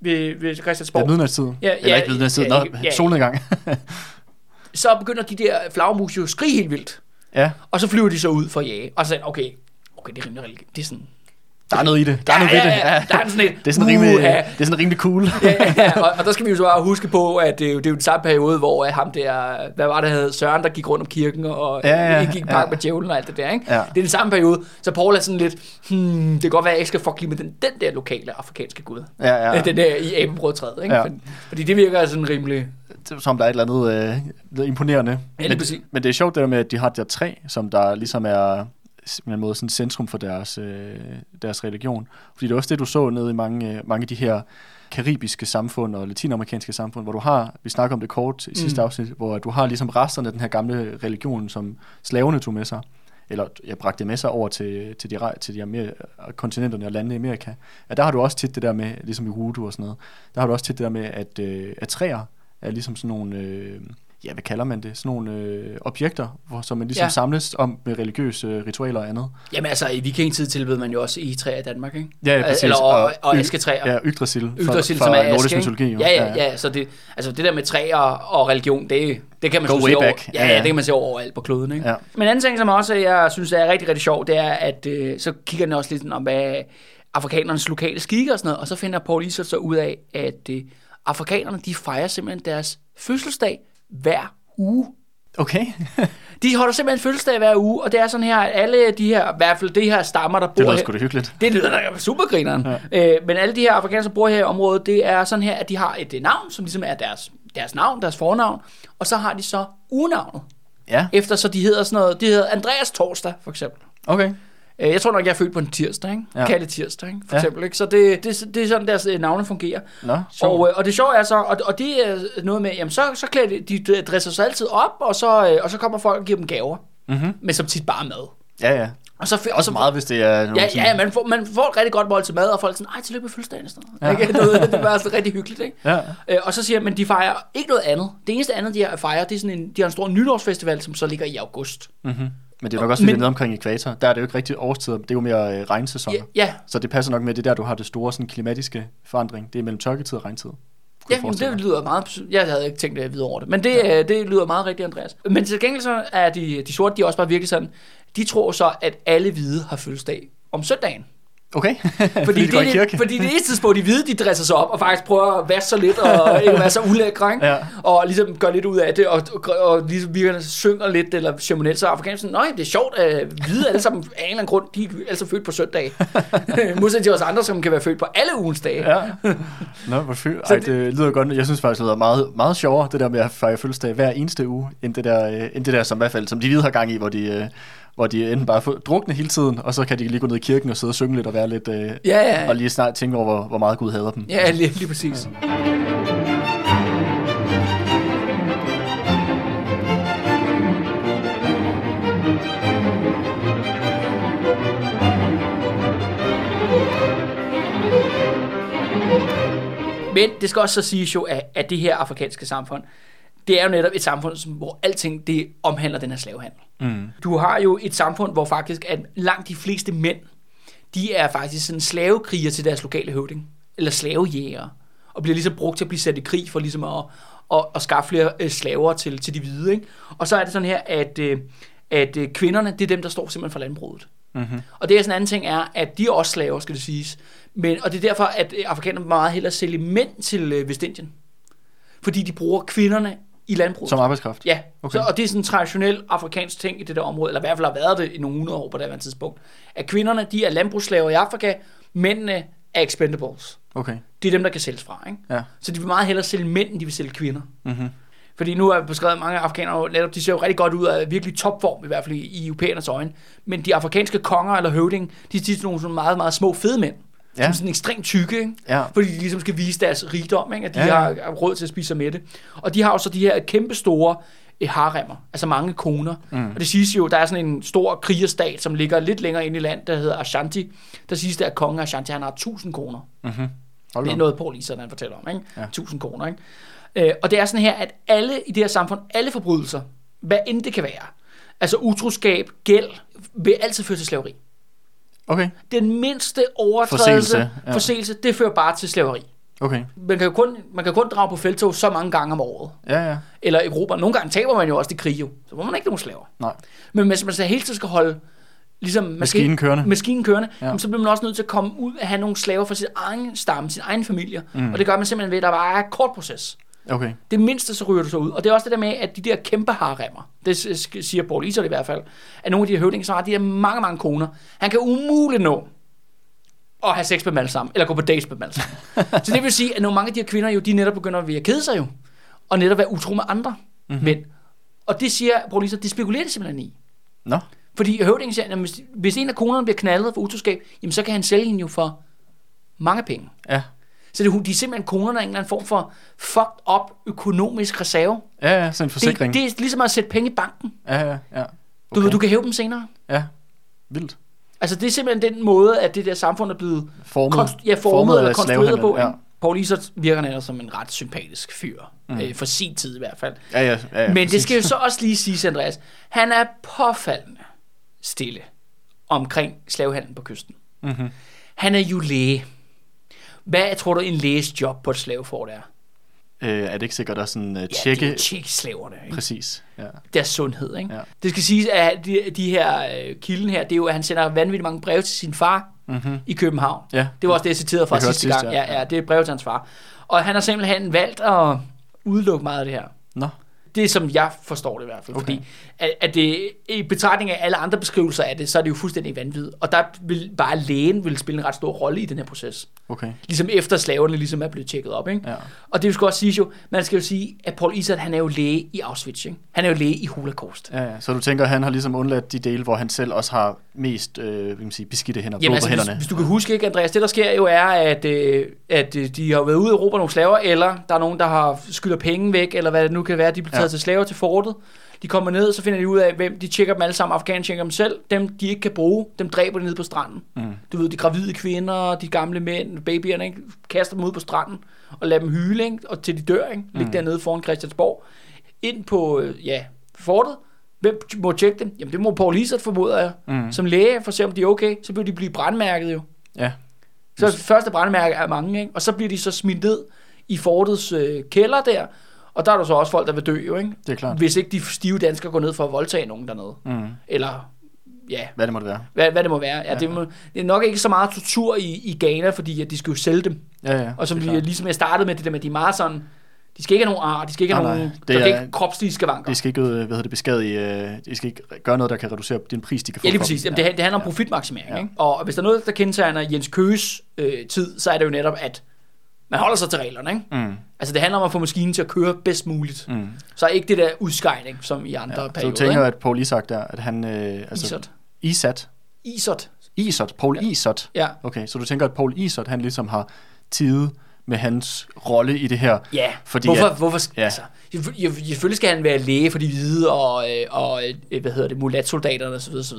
ved, ved Christiansborg, er midnatstid. Ja, Eller ja, ikke midnatstid, ja, ja, ja, ja. solnedgang. så begynder de der flagermus jo at skrige helt vildt. ja, Og så flyver de så ud for at jage. Og så okay, okay, det er rimelig religi- Det er sådan... der er noget i det. Der er Ja, noget ved ja, det. ja, der er sådan et, det er sådan rimelig, uha. det er sådan rimelig cool. ja, ja, og, og, der skal vi jo så bare huske på, at det, er jo- det er jo den samme periode, hvor øh, ham der, hvad var det, hed, Søren, der gik rundt om kirken og Ja, ja, gik park ja. med djævlen og alt det der, ikke? Ja. Det er den samme periode, så Paul er sådan lidt, hmm, det kan godt være, at jeg ikke skal fuck lige med den, den der lokale afrikanske gud. Ja, ja. Ja. Den der i abebrødtræet, ikke? Ja. Fordi det virker sådan rimelig... Som der er et eller andet øh, imponerende. Ja, men, men det er sjovt det der med, at de har det der træ, som der ligesom er en måde sådan centrum for deres, øh, deres religion. Fordi det er også det, du så nede i mange, øh, mange af de her karibiske samfund og latinamerikanske samfund, hvor du har, vi snakker om det kort i sidste Mm. afsnit, hvor du har ligesom resterne af den her gamle religion, som slaverne tog med sig, eller jeg bragte det med sig over til, til, de, til de Amer- kontinenterne og landene i Amerika. Ja, der har du også tit det der med, ligesom i voodoo og sådan noget, der har du også tit det der med, at, øh, at træer er ligesom sådan nogle, øh, ja, hvad kalder man det, sådan nogle øh, objekter, hvor, som man ligesom ja. Ja. samles om med religiøse øh, ritualer og andet. Jamen altså, i vikingetid tilbød man jo også egetræer i Danmark, ikke? Ja, ja, præcis. Eller og, og, og asketræer. Ja, Yggdrasil. Yggdrasil, fra som er nordisk aske, mytologi. jo. Ja, ja, ja. Så det, altså det der med træer og religion, det, det kan man Go way se over. back. Ja, Ja, ja, ja. det kan man se overalt på kloden, ikke? Ja. Men en anden ting, som også jeg synes er rigtig, rigtig sjov, det er, at øh, så kigger den også lidt om, hvad afrikanernes lokale skikke og sådan noget, og så finder Paul Isert så ud af, at øh, afrikanerne, de fejrer simpelthen deres fødselsdag hver uge. Okay. De holder simpelthen fødselsdag hver uge, og det er sådan her, at alle de her, i hvert fald de her stammer, der bor det lyder her, sgu da hyggeligt. det lyder da supergrineren. Ja. Øh, men alle de her afrikanere, som bor her i området, det er sådan her, at de har et øh, navn, som ligesom er deres, deres navn, deres fornavn, og så har de så ugenavnet. Ja, Efter så de hedder sådan noget, de hedder Andreas Torsdag, for eksempel. okay. Øh, jeg tror nok, jeg er født på en tirsdag, ikke? Ja. Ja. Kalle tirsdag, ikke? For Ja. eksempel, ikke? Så det, det, det er sådan, deres øh, navne fungerer. Nå, sjovt. Og, øh, og det sjove er så, og, og det er noget med, jamen så, så klæder de, de dresser sig altid op, og så, og så kommer folk og giver dem gaver. Mhm. Men som tit bare mad. Ja, ja. Og så, og Også så, meget, hvis det er Ja, sådan- ja man, får, man får et rigtig godt mål til mad, og folk er sådan, ej, tillykke med fødselsdagen sådan noget. Ja. Ikke? Noget, det er bare sådan rigtig hyggeligt, ikke? Ja. Øh, og så siger men de fejrer ikke noget andet. Det eneste andet, de fejrer, det er sådan en, de har en stor nytårsfestival, som så ligger i august. Mm-hmm. Men det er nok også lidt omkring ekvator. Der er det jo ikke rigtig årstider. Det er jo mere øh, regnsæsoner. Ja, ja, Så det passer nok med, at det er der, du har det store sådan, klimatiske forandring. Det er mellem tørketid og regntid. ja men det lyder meget... Jeg havde ikke tænkt videre over det. Men det, ja. det lyder meget rigtigt, Andreas. Men til gengæld så er de, de sorte, de er også bare virkelig sådan, de tror så, at alle hvide har fødselsdag om søndagen. Okay. Fordi, de går i det, kirke. det, fordi det eneste tidspunkt, de hvide, de dresser sig op og faktisk prøver at vaske sig lidt og ikke være så ulækre, ikke? Ja. og ligesom gør lidt ud af det, og, og, og ligesom virkelig synger lidt, eller så er afrikanerne sådan, nej, det er sjovt, at hvide alle sammen af en eller anden grund, de er altså født på søndag. Modsat til os andre, som kan være født på alle ugens dage. Ja. Nå, hvor. Så Ej, det lyder godt. Jeg synes faktisk, det lyder meget, meget sjovere, det der med at fejre fødselsdag hver eneste uge, end det der, øh, end det der som, i hvert fald, som de hvide har gang i, hvor de, øh, hvor de enten bare får drukne hele tiden, og så kan de lige gå ned i kirken og sidde og synge lidt og være lidt... Øh, Ja, ja, Og lige snart tænke over, hvor, hvor meget Gud hader dem. ja lige, lige præcis. Men det skal også så siges jo, at, at det her afrikanske samfund, det er jo netop et samfund, som, hvor alting det omhandler den her slavehandel. Mm. Du har jo et samfund, hvor faktisk at langt de fleste mænd, de er faktisk sådan slavekriger til deres lokale høvding, eller slavejægere, og bliver ligesom brugt til at blive sat i krig for ligesom at, at, at skaffe flere øh, slaver til, til de hvide. Ikke? Og så er det sådan her, at, øh, at øh, kvinderne, det er dem, der står simpelthen for landbruget. Mm-hmm. Og det er sådan en anden ting er, at de er også slaver, skal det siges. Men, og det er derfor, at afrikanerne meget hellere sælge mænd til Vestindien. Fordi de bruger kvinderne i landbruget. Som arbejdskraft? Ja, Okay. så, og det er sådan en traditionel afrikansk ting i det der område, eller i hvert fald har været det i nogle hundrede år på det her tidspunkt, at kvinderne, de er landbrugsslaver i Afrika, mændene er expendables. Okay. Det er dem, der kan sælges fra, ikke? Ja. Så de vil meget hellere sælge mænd, end de vil sælge kvinder. Mm-hmm. Fordi nu er beskrevet mange afrikanere, netop, de ser jo rigtig godt ud af virkelig topform, i hvert fald i, i europæernes øjne. Men de afrikanske konger eller høvding, de er tit nogle sådan meget, meget små fede mænd. Ja. Som sådan ekstremt tykke, ikke? Ja. fordi de ligesom skal vise deres rigdom, ikke? at de Ja, har har råd til at spise sig med det. Og de har jo så de her kæmpe store eh, haremmer, altså mange koner. Mm. Og det siges jo, der er sådan en stor krigerstat, som ligger lidt længere ind i land, der hedder Ashanti. Der siges det, at kongen Ashanti, han har 1000 koner. Mm-hmm. Hold Det er noget, Paul Iser, han fortæller om, ikke? Ja. 1000 koner, ikke? Øh, og det er sådan her, at alle i det her samfund, alle forbrydelser, hvad end det kan være, altså utroskab, gæld, vil altid føre til slaveri. Okay. Den mindste overtrædelse, Forseelse, ja. forseelse det fører bare til slaveri. Okay. Man kan jo kun, man kan kun drage på feltog så mange gange om året. Ja, ja. Eller Europa. Nogle gange taber man jo også det krig jo. Så må man ikke nogen slaver. Nej. Men hvis man så hele tiden skal holde ligesom, man Maskinen skal, kørende. maskinen kørende Ja. så bliver man også nødt til at komme ud og have nogle slaver for sin egen stamme, sin egen familie. Mm. Og det gør man simpelthen ved, at der bare er en kort proces. Okay. Det mindste, så ryger du så ud. Og det er også det der med, at de der kæmpe haremmer, det siger Paul Iser i hvert fald, at nogle af de her høvdinger, så har de der mange, mange koner. Han kan umuligt nå at have sex med dem alle sammen, eller gå på dates med dem alle sammen. så det vil sige, at nogle mange af de her kvinder, jo, de netop begynder at være kede sig jo, og netop være utro med andre mm-hmm. mænd. Og det siger Paul Iser, det spekulerer de simpelthen i. Nå. Fordi høvdingen siger, at hvis, hvis en af konerne bliver knaldet for utroskab, jamen så kan han sælge hende jo for mange penge. Ja. Så det, de er simpelthen konerne af en eller anden form for fucked up økonomisk reserve. Ja, ja. Sådan en forsikring. Det, det er ligesom at sætte penge i banken. Ja, ja, ja. Du, okay. du kan hæve dem senere. Ja. Vildt. Altså det er simpelthen den måde, at det der samfund er blevet Formet. konst- ja, formet eller af konstrueret på. Ja. Paul Isert virker netop som en ret sympatisk fyr. Mm. Øh, for sin tid i hvert fald. Ja, ja. ja, ja Men præcis. det skal jo så også lige siges, Andreas. Han er påfaldende stille omkring slavehandlen på kysten. Mhm. Han er jo læge. Hvad tror du en læges job på et slavefort er? Øh, er det ikke sikkert at sådan uh, Ja, tjekke... jo tjekke slaverne. Ikke? Præcis. Ja. deres sundhed. Ikke? Ja. Det skal siges, at de, de her øh, kilden her, det er jo, at han sender vanvittigt mange breve til sin far Mm-hmm. i København. Ja. Det var også det, jeg citerede fra Jeg sidste sidst, gang. ja. Ja, ja, det er brev til hans far. Og han har simpelthen valgt at udelukke meget af det her. Nå. Det er som jeg forstår det i hvert fald. Okay. Fordi at, at det, i betragtning af alle andre beskrivelser af det, så er det jo fuldstændig vanvittigt. Og der vil bare lægen vil spille en ret stor rolle i den her proces. Okay. Ligesom efter slaverne ligesom er blevet tjekket op. Ikke? Ja. Og det skal også sige jo, man skal jo sige, at Paul Isert, han er jo læge i Auschwitz. Ikke? Han er jo læge i Holocaust. Ja, ja. Så du tænker, at han har ligesom undladt de dele, hvor han selv også har mest øh, kan man sige, beskidte hænder, Jamen på altså, hvis, hænderne. hvis du kan huske, ikke, Andreas, det der sker jo er, at, øh, at øh, de har været ude og råbe nogle slaver, eller der er nogen, der har skylder penge væk, eller hvad det nu kan være, de bliver taget ja. til slaver til fortet. De kommer ned, så finder de ud af, hvem de tjekker dem alle sammen. Afghanerne tjekker dem selv. Dem, de ikke kan bruge, dem dræber de nede på stranden. Mm. Du ved, de gravide kvinder, de gamle mænd, babyerne, ikke? kaster dem ud på stranden og lader dem hyle, ikke? og til de dør, ikke? Ligge Mm. dernede foran Christiansborg. Ind på, øh, ja, fortet. Hvem må tjekke dem? Jamen, det må Paul Isert, formoder jeg. Mm. Som læge, for at se, om de er okay. Så vil de blive brandmærket jo. Ja. Så første brandmærke er mange, ikke? og så bliver de så smidt ned i fortets øh, kælder der, og der er der så også folk, der vil dø jo, ikke? Det er klart. Hvis ikke de stive danskere går ned for at voldtage nogen dernede. Mm. Eller, ja, Hvad det måtte være. hvad, hvad det må være. Ja, Ja. det, må, det er nok ikke så meget tortur i, i Ghana, fordi at de skal jo sælge dem. Ja, ja. Og som vi, ligesom jeg startede med, det der med, de er meget sådan, de skal ikke have nogen ar, de skal ikke have Nej, nogen, der Det kan er- ikke kropslige skavanker. Det skal ikke, hvad hedder det, beskadige, øh, det skal ikke gøre noget, der kan reducere den pris, de kan få Ja, lige præcis. Jamen, det, det handler om profitmaksimering. Ja. Ikke? Og hvis der er noget, der kendetegner Jens Køges øh, tid, så er det jo netop, at Man holder sig til reglerne, ikke? Mm. Altså det handler om at få maskinen til at køre bedst muligt. Mm. Så ikke det der udskejning, som i andre Ja. ja, Så perioder. du tænker, ikke? at Paul Isak der, at han... Øh, altså, Isot. Isat. Isot. Isot. Paul Isot. Ja. Okay, så du tænker, at Paul Isot, han ligesom har tid med hans rolle i det her. Ja, Fordi hvorfor, at- hvorfor ja. ja. altså, selvfølgelig skal han være læge for de hvide og, øh, og øh, hvad hedder det, mulatsoldaterne osv. osv.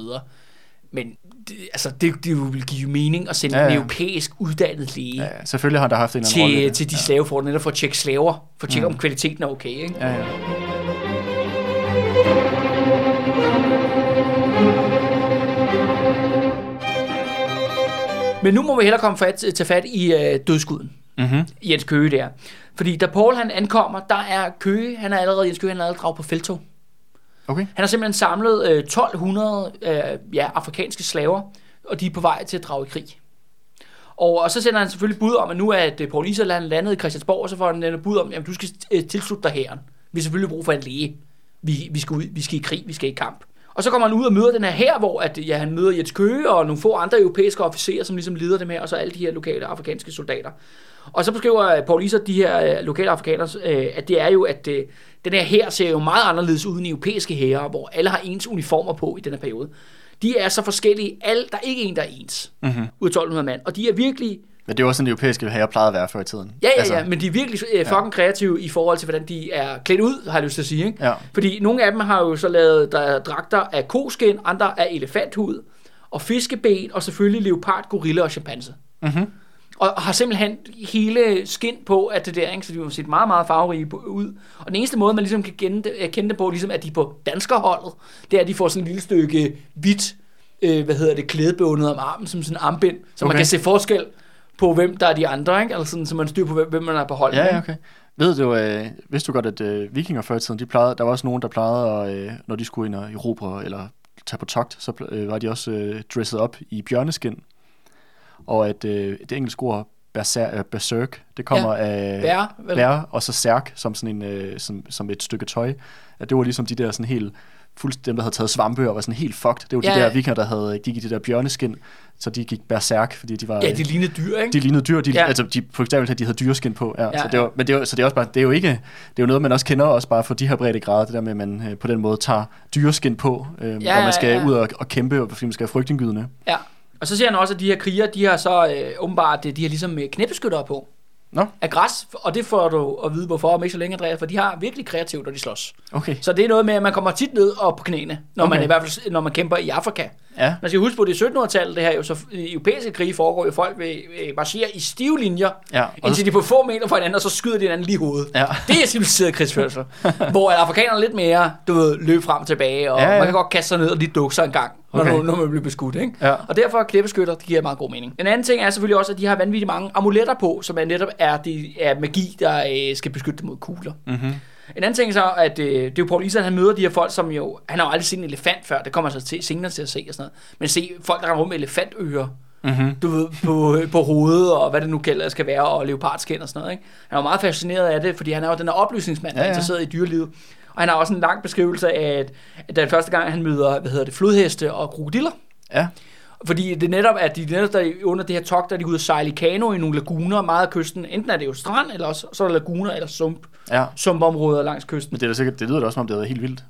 Men det, altså, det, det vil give mening at sende Ja, ja, ja. en europæisk uddannet læge Ja, selvfølgelig har da haft en eller anden til, til de slaveforhold, netop for at tjekke slaver, for at tjekke, Mm. om kvaliteten er okay. Ikke? Ja, ja. Men nu må vi hellere komme fat, tage fat i øh, dødskuden. Mm-hmm. Jens Køge der. Fordi da Paul han ankommer, der er Køge, han er allerede, Jens Køge, han er allerede draget på feltog. Okay. Han har simpelthen samlet øh, 1200 øh, ja, afrikanske slaver, og de er på vej til at drage i krig. Og, og så sender han selvfølgelig bud om, at nu er at øh, Paul Iserland landet i Christiansborg, og så får han et bud om, at du skal øh, tilslutte dig herren. Vi har selvfølgelig brug for en læge. Vi, vi, skal ud, vi skal i krig, vi skal i kamp. Og så kommer han ud og møder den her her, hvor at, ja, han møder Jens Køge og nogle få andre europæiske officerer, som ligesom leder dem her, og så alle de her lokale afrikanske soldater. Og så beskriver øh, Paul Iser, de her øh, lokale afrikanere, øh, at det er jo, at den her her ser jo meget anderledes ud end europæiske hære, hvor alle har ens uniformer på i den her periode. De er så forskellige, alle, der er ikke en, der er ens, Mm-hmm. ud af 1200 mand. Og de er virkelig, Men det er også sådan, den europæiske herre plejede at være før i tiden. ja ja Altså, ja, men de er virkelig øh, fucking kreative i forhold til, hvordan de er klædt ud, har jeg lyst til at sige. Ikke? Ja. Fordi nogle af dem har jo så lavet der er dragter af koskin, andre af elefanthud, og fiskeben, og selvfølgelig leopard, gorilla og chimpanse. Mm-hmm. Og har simpelthen hele skin på af det der, ikke? så de har set meget, meget farverige på- ud. Og den eneste måde, man ligesom kan kende det, øh, kende det på, ligesom at de er på danskerholdet, det er, at de får sådan et lille stykke hvidt, øh, hvad hedder det, klædebundet om armen, som sådan en armbind, så okay. man kan se forskel på, hvem der er de andre, ikke? Altså sådan, så man styr på, hvem, hvem man er på hold Ja, okay. Ved du, øh, vidste du godt, at øh, vikinger før i tiden, de plejede, der var også nogen, der plejede, at, øh, når de skulle ind og erobre eller tage på togt, så øh, var de også øh, dresset op i bjørneskin. Og at øh, det engelske ord berser, øh, berserk, det kommer ja. af Bær, vel? bær, og så særk, som, sådan en, øh, som, som et stykke tøj. At det var ligesom de der sådan helt, fuldst, dem der havde taget svampe og var sådan helt fucked. Det var Ja, de der ja. vikinger, der havde, gik i det der bjørneskin, så de gik berserk, fordi de var... Ja, de lignede dyr, ikke? de lignede dyr, de, Ja. ja. altså de, på eksempel at de havde dyreskin på, ja, Ja, ja så det var, men det er, jo- så det er også bare, det er jo ikke, det er jo noget, man også kender også bare for de her brede grader, det der med, at man øh, på den måde tager dyreskin på, øh, ja, ja, når man skal ja. ud og, og kæmpe, og fordi man skal have frygtindgydende. Ja. Og så siger han også, at de her kriger, de har så øh, åbenbart, de har ligesom øh, knæbeskyttere på. Nå. Af græs, og det får du at vide, hvorfor om ikke så længe, Andreas, for de har virkelig kreativt, når de slås. Okay, Så det er noget med, at man kommer tit ned og på knæene, når okay. man i hvert fald når man kæmper i Afrika. Ja, Man skal huske på, det er 1700-tallet, det her jo, så i europæiske krige foregår jo, folk vil øh, marchere i stive linjer, ja, indtil så, de er på få meter fra hinanden, og så skyder de hinanden lige i hovedet. ja, Det er civiliseret krigsførsel. hvor afrikanerne lidt mere, du ved, løb frem og tilbage, og ja, Ja, man kan godt kaste sig ned og lige dukke sig en gang, når, Okay. okay. når man bliver beskudt, ikke? ja, Og derfor er klippeskytter, det giver meget god mening. En anden ting er selvfølgelig også, at de har vanvittigt mange amuletter på, som er netop er, de, er magi, der øh, skal beskytte dem mod kugler. mm-hmm. En anden ting så, at øh, det er jo Paul Isan, han møder de her folk, som jo, han har jo aldrig set en elefant før, det kommer altså til, senere til at se og sådan noget. Men se folk, der render rundt med elefantører, Mm-hmm. du ved, på, på hovedet, og hvad det nu kalder skal være, og leopardskin og sådan noget. Ikke? Han er jo meget fascineret af det, fordi han er jo den her oplysningsmand, der Ja, er ja. interesseret i dyrelivet. Og han har også en lang beskrivelse af, at, at den første gang, han møder, hvad hedder det, flodheste og krokodiller. ja, Fordi det er netop, at de netop der under det her togt, der er de ude at sejle i kano i nogle laguner meget af kysten. Enten er det jo strand, eller også, så er der laguner eller sump, ja. sumpområder langs kysten. Men det, er da sikkert, det lyder da også, som om det er helt vildt.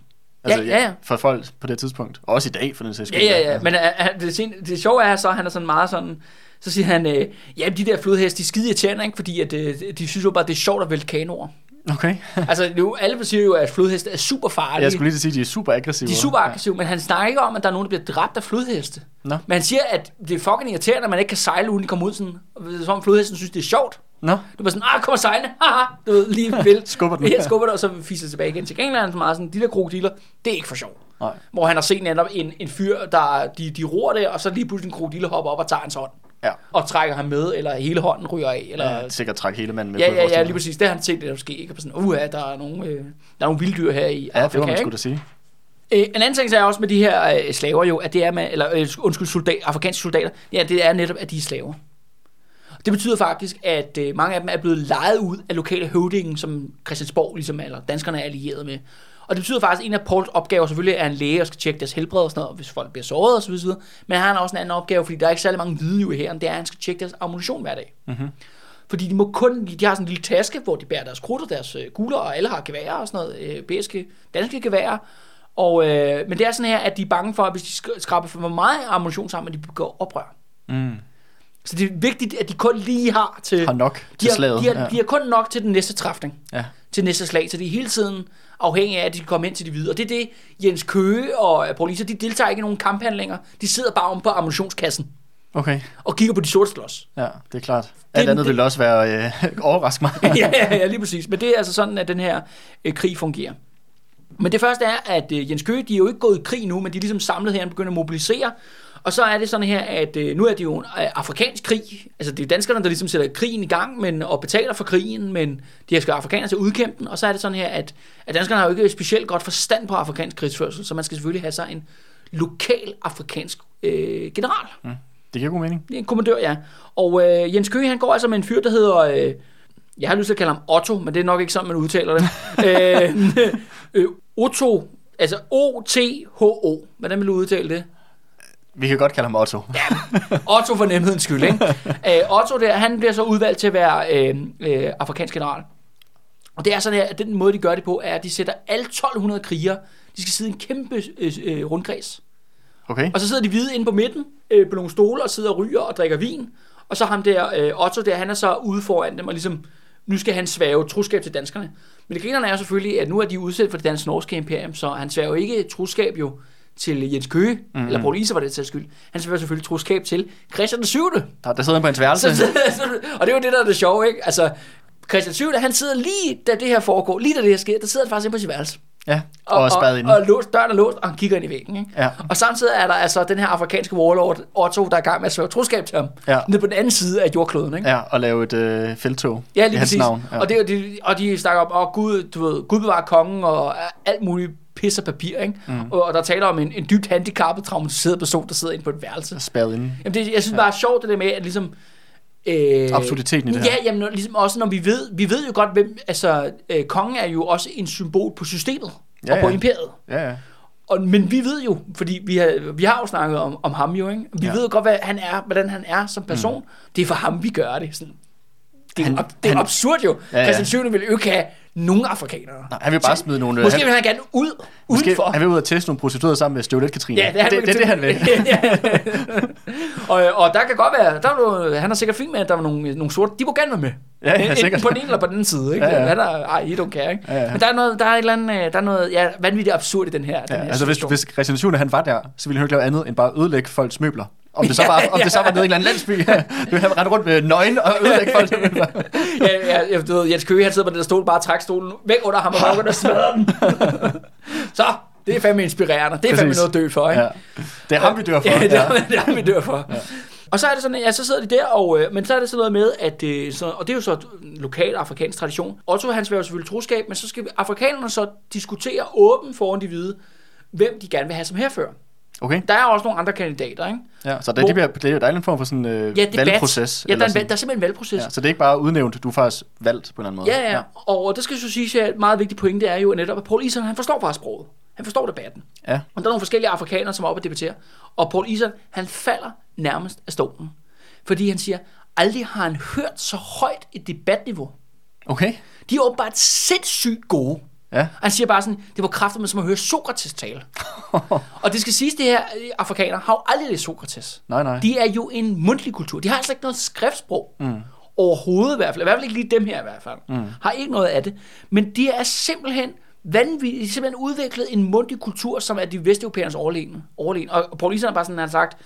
Ja, ja, ja. For folk på det tidspunkt. Og også i dag, for den sags Ja, skyld. ja, ja. Altså. Men uh, det, sen- det sjove er så, at han er sådan meget sådan... Så siger han, øh, ja, de der flodheste, de er skide irriterende, ikke? fordi at, øh, de synes jo bare, det er sjovt at vælte kanoer. Okay. altså, nu, alle siger jo, at flodheste er super farlige. Jeg skulle lige sige, at de er super aggressive. de er super aggressive, men han snakker ikke om, at der er nogen, der bliver dræbt af flodheste. Nå. Men han siger, at det er fucking irriterende, at man ikke kan sejle, uden de kommer ud sådan. Det som om flodhesten synes, det er sjovt. Nå, Du var sådan, ah, kom og sejle, haha, du ved, lige vil. Skubber den. Ja, skubber det, og så fiser tilbage igen. Til gengæld er han så meget sådan, de der krokodiller, det er ikke for sjov. nej. Hvor han har set netop en, en fyr, der de, de roer det, og så lige pludselig en krokodille hopper op og tager hans hånd. Ja. Og trækker ham med, eller hele hånden ryger af. Eller, Ja, sikkert trække hele manden med ja, på ja, ja, lige præcis. Det har han set, det der ske. Ikke? Sådan, uh, ja, der er nogle, øh, der er nogle vilddyr her i Ja, det Afrika. må man ikke? skulle da sige. Øh, en anden ting så er også med de her øh, slaver jo, at det er med, eller øh, undskyld, soldat, afrikanske soldater, ja, det er netop, at de er slaver. Det betyder faktisk, at øh, mange af dem er blevet lejet ud af lokale høvdingen, som Christiansborg ligesom, eller danskerne er allieret med. Og det betyder faktisk, at en af Pauls opgaver selvfølgelig er en læge, og skal tjekke deres helbred og sådan noget, hvis folk bliver såret og så videre. Men han har også en anden opgave, fordi der er ikke særlig mange hvide jo her, det er, at han skal tjekke deres ammunition hver dag. Mm-hmm. Fordi de må kun, de har sådan en lille taske, hvor de bærer deres krudt og deres øh, kugler, og alle har geværer og sådan noget, øh, bæske, danske geværer. Og, øh, men det er sådan her, at de er bange for, at hvis de sk- skraber for meget ammunition sammen, at de begår oprør. Mm. Så det er vigtigt, at de kun lige har til... Har nok de har, slaget. de, har, ja. de har kun nok til den næste træfning ja. til næste slag, så de er hele tiden afhængige af, at de kan komme ind til de hvide. Og det er det, Jens Køge og Paul Lisa, de deltager ikke i nogen kamphandlinger. De sidder bare om på ammunitionskassen Okay, og kigger på de sorte slås. ja, det er klart. Alt Det- andet det- ville også være øh, overraske mig. ja, ja, ja, lige præcis. Men det er altså sådan, at den her øh, krig fungerer. Men det første er, at øh, Jens Køge, de er jo ikke gået i krig nu, men de er ligesom samlet her og begynder at mobilisere. Og så er det sådan her, at øh, nu er det jo en øh, afrikansk krig. Altså det er danskerne, der ligesom sætter krigen i gang men, og betaler for krigen, men de har skal afrikanere til at udkæmpe den. Og så er det sådan her, at, at danskerne har jo ikke specielt godt forstand på afrikansk krigsførsel, så man skal selvfølgelig have sig en lokal afrikansk øh, general. Det giver god mening. Det er en kommandør, ja. Og øh, Jens Køge, han går altså med en fyr, der hedder... Øh, jeg har lyst til at kalde ham Otto, men det er nok ikke sådan, man udtaler det. øh, øh, Otto, altså O-T-H-O. Hvordan vil du udtale det? Vi kan godt kalde ham Otto. Otto for nemhedens skyld, ikke? øh, Otto der, han bliver så udvalgt til at være øh, øh, afrikansk general. Og det er sådan her, at den måde, de gør det på, er, at de sætter alle 1200 krigere, de skal sidde i en kæmpe øh, øh, rundkreds. Okay, Og så sidder de hvide inde på midten øh, på nogle stole og sidder og ryger og drikker vin. Og så ham der, øh, Otto der, han er så ude foran dem og ligesom, nu skal han svæve troskab til danskerne. Men det grinerne er selvfølgelig, at nu er de udsat for det dansk-norske imperium, så han sværger ikke troskab jo til Jens Køge, mm-hmm. eller Paul Isa var det til skyld. Han sværger selvfølgelig troskab til Christian den 7. der, der sidder han på hans værelse. Så, så, så, og det er jo det, der er det sjove, ikke? Altså, Christian 7. han sidder lige, da det her foregår, lige da det her sker, der sidder han faktisk inde på sit værelse. Ja, og, og spadet og, inde. og låst, døren er låst, og han kigger ind i væggen. Ikke? Ja. Og samtidig er der altså den her afrikanske warlord, Otto, der er i gang med at svøre troskab til ham. Ja. Nede på den anden side af jordkloden. Ikke? Ja, og lave et øh, feltog Ja, i lige hans præcis. navn. Ja. Og, det, er jo de, og de snakker om, åh Gud, du ved, Gud bevarer kongen, og alt muligt pis og papir. Ikke? Mm. Og, og, der taler om en, en dybt handicappet, traumatiseret person, der sidder inde på et værelse. spadet inde. Jamen det, jeg synes bare er sjovt det der med, at ligesom... Øh, Absurditeten i det Ja, her. jamen, når- ligesom også når vi ved, vi ved jo godt, hvem, altså, øh, kongen er jo også en symbol på systemet, Ja, og på ja. imperiet. Ja, ja. Og, men vi ved jo, fordi vi har, vi har jo snakket om, om ham jo, ikke? Vi Ja. ja. ved jo godt, hvad han er, hvordan han er som person. Mm. Det er for ham, vi gør det. Sådan. Det er, Han- det er han- absurd jo. Ja, Ja, ja. Christian 7. vil jo ikke have nogen afrikanere. Nej, han vil bare smide nogle... Måske han, vil han gerne ud, måske, udenfor. han vil ud og teste nogle prostituerede sammen med Støvlet Katrine. Ja, det, er det, det, er det, han vil. og, og der kan godt være, der er noget, han er sikkert fint med, at der var nogle, nogle sorte, de må gerne være med. Ja, ja, sikkert. på den ene eller på den anden side. Ikke? Ja, ja. Han er, ej, he don't care. Ikke? Ja, ja. Men der er, noget, der er et eller andet, øh, der er noget ja, vanvittigt absurd i den her. den Ja, her altså hvis, situation. hvis Christian 7. han var der, så ville han jo ikke lave andet end bare ødelægge folks møbler. Om det så Ja, var, om ja. det så var nede i en eller anden landsby. Du ville have rundt med nøgen og ødelægge møbler. ja, ja, jeg, du ved, Jens Køge, han sidder på den der stol, bare trækker stolen væk under ham, og bare begynder at smadre den. så, det er fandme inspirerende. Det er fandme Præcis. noget at dø for, ikke? Ja. Det er ham, vi dør for. Ja, det er, det er ham, vi dør for. Ja. Og så er det sådan, ja, så sidder de der, og, øh, men så er det sådan noget med, at, øh, så, og det er jo så lokal afrikansk tradition. Otto, han sværger selvfølgelig troskab, men så skal afrikanerne så diskutere åbent foran de hvide, hvem de gerne vil have som herfører. Okay, Der er også nogle andre kandidater, ikke? ja, så der, de bliver, det er, der er en form for sådan øh, Ja, debat. valgproces. Ja, der er, en, der er simpelthen en valgproces. Ja, så det er ikke bare udnævnt, du er faktisk valgt på en eller anden måde. Ja, ja, og det skal så sige, at et meget vigtigt pointe er jo netop, at Paul Ison, han forstår bare sproget. Han forstår debatten. ja. Og der er nogle forskellige afrikanere, som er oppe og debattere. Og Paul Ison, han falder nærmest af stolen. Fordi han siger, aldrig har han hørt så højt et debatniveau. Okay. De er åbenbart sindssygt gode. Ja. Han siger bare sådan, det var kraftigt med som at høre Sokrates tale. og det skal siges, det her øh, afrikanere har jo aldrig læst Sokrates. Nej, nej. De er jo en mundtlig kultur. De har altså ikke noget skriftsprog. Mm. Overhovedet i hvert fald. I hvert fald ikke lige dem her i hvert fald. Mm. Har ikke noget af det. Men de er simpelthen vanvittigt, de har simpelthen udviklet en mundtlig kultur, som er de vesteuropæernes overlegen. overlegen. Og Paul Ison er bare sådan, han har sagt,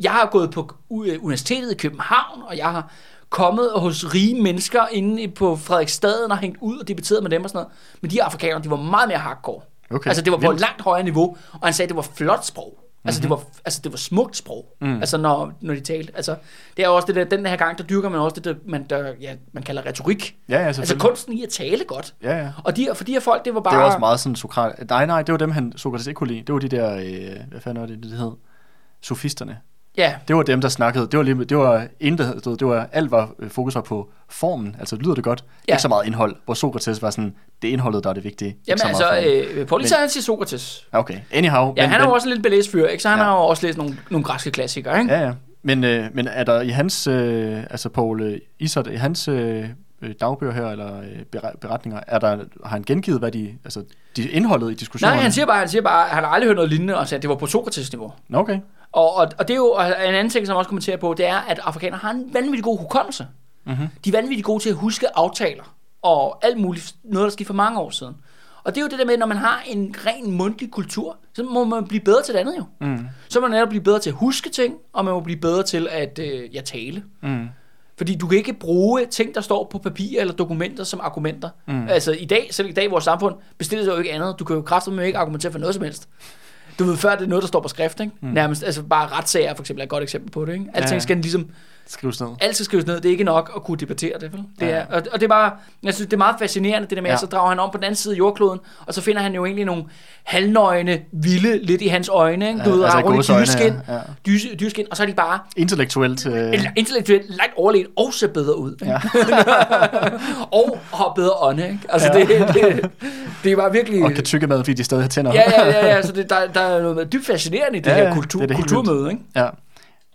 jeg har gået på øh, universitetet i København, og jeg har kommet hos rige mennesker inde på Frederiksstaden og hængt ud og debatteret med dem og sådan noget. Men de afrikanere, de var meget mere hardcore. Okay, Altså det var på et langt højere niveau, og han sagde, at det var flot sprog. Altså, Mhm. det var, altså det var smukt sprog, mm. altså når, når de talte. Altså, det er også det der, den her gang, der dyrker man også det, der, man, der, ja, man kalder retorik. Ja, ja, Altså kunsten i at tale godt. Ja, ja. Og de, for de her folk, det var bare... Det var også meget sådan Sokrat... Nej, nej, det var dem, han Sokrates ikke kunne lide. Det var de der... Øh, hvad fanden var det, det hed? Sofisterne. Ja, Det var dem, der snakkede. Det var, lige, det var intet, det var, alt var øh, fokus var på formen. Altså, lyder det godt? Ja. Ikke så meget indhold. Hvor Sokrates var sådan, det er indholdet, der er det vigtige. ikke jamen så altså, meget øh, Paul Lisa, han siger Sokrates. Okay, anyhow. Ja, han er jo også en lidt belæst fyr, ikke? Så han Ja. har jo også læst nogle, nogle græske klassikere, ikke? Ja, ja. Men, øh, men er der i hans, øh, altså Paul øh, Isert, i hans øh, øh, dagbøger her, eller bere- beretninger, er der, har han gengivet, hvad de, altså, de indholdet i diskussionen? Nej, han siger bare, han siger bare, han har aldrig hørt noget lignende, og sagde, at det var på Sokrates-niveau. Nå, okay. Og, og, og det er jo og en anden ting, som jeg også kommenterer på, det er, at afrikanere har en vanvittig god hukommelse. Mm-hmm. De er vanvittigt gode til at huske aftaler, og alt muligt, noget der skete for mange år siden. Og det er jo det der med, når man har en ren mundtlig kultur, så må man blive bedre til det andet jo. Mm. Så må man netop blive bedre til at huske ting, og man må blive bedre til at øh, ja, tale. Mm. Fordi du kan ikke bruge ting, der står på papir eller dokumenter som argumenter. Mm. Altså i dag, selv i dag i vores samfund, bestiller sig jo ikke andet. Du kan jo kraftigt ikke argumentere for noget som helst. Du ved, før det er noget, der står på skrift, ikke? Mm. Nærmest, altså bare retssager for eksempel er et godt eksempel på det, ikke? Alting Ja, skal ligesom, Skrives ned. alt skal skrives ned. Det er ikke nok at kunne debattere det, vel? Det Ja. er, og, og, det er bare, jeg synes, det er meget fascinerende, det der med, ja. At så drager han om på den anden side af jordkloden, og så finder han jo egentlig nogle halvnøgne, vilde, lidt i hans øjne, ikke? Du Ja, ved, altså rundt i ja, ja. dyreskin, og så er de bare Intellektuelt. Øh, intellektuelt langt overlegen og ser bedre ud. Ikke? Ja. og har bedre ånde. Ikke? Altså, Ja. det, det, det var virkelig... og kan tykke mad, fordi de stadig har tænder. Ja, ja, ja, ja, så det, der, der er noget dybt fascinerende i det Ja, her kultur, det er det kulturmøde. Ikke? Ja.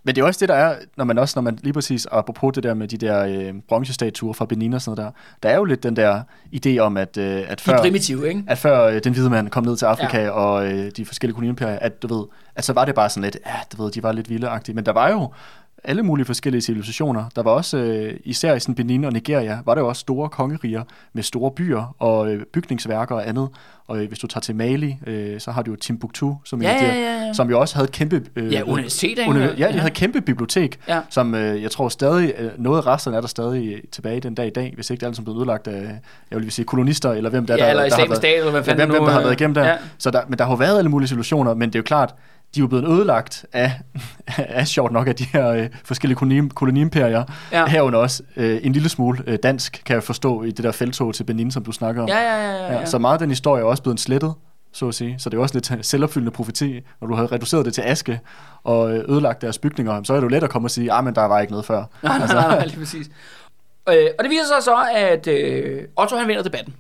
Men det er også det, der er, når man også, når man lige præcis, apropos det der med de der øh, bronzestatuer fra Benin og sådan noget der, der er jo lidt den der idé om, at, øh, at før, primitive, ikke? at før øh, den hvide mand kom ned til Afrika ja. og øh, de forskellige koloniimperier, at du ved, at så var det bare sådan lidt, ja, du ved, de var lidt vildeagtige, men der var jo alle mulige forskellige civilisationer. Der var også, øh, især i sådan Benin og Nigeria, var der jo også store kongeriger med store byer og øh, bygningsværker og andet. Og øh, hvis du tager til Mali, øh, så har du jo Timbuktu, som, Ja, ja, ja, ja. som jo også havde kæmpe... Øh, Ja, universitet? Uni- ja, de Ja. havde kæmpe bibliotek, Ja. som øh, jeg tror stadig, øh, noget af resterne er der stadig tilbage den dag i dag, hvis ikke det er alt som blevet ødelagt af, jeg vil sige, kolonister, eller hvem der, Ja, der, eller der har islamisk været, stat, eller hvad fanden hvem, nu, hvem der har øh, været igennem der. ja. Så der, men der har været alle mulige situationer, men det er jo klart, de er jo blevet ødelagt af, af sjovt nok af de her øh, forskellige koloni, koloniimperier. Ja. Herunder også øh, en lille smule øh, dansk, kan jeg forstå, i det der feltog til Benin, som du snakker om. Ja, ja, ja, ja, ja. Så meget af den historie er også blevet slettet, så at sige. Så det er også lidt selvopfyldende profeti. Når du har reduceret det til aske og øh, ødelagt deres bygninger, så er det jo let at komme og sige, ah, men der var ikke noget før. Nej, nej, nej, nej, lige præcis. Øh, og det viser sig så, at øh, Otto han vinder debatten.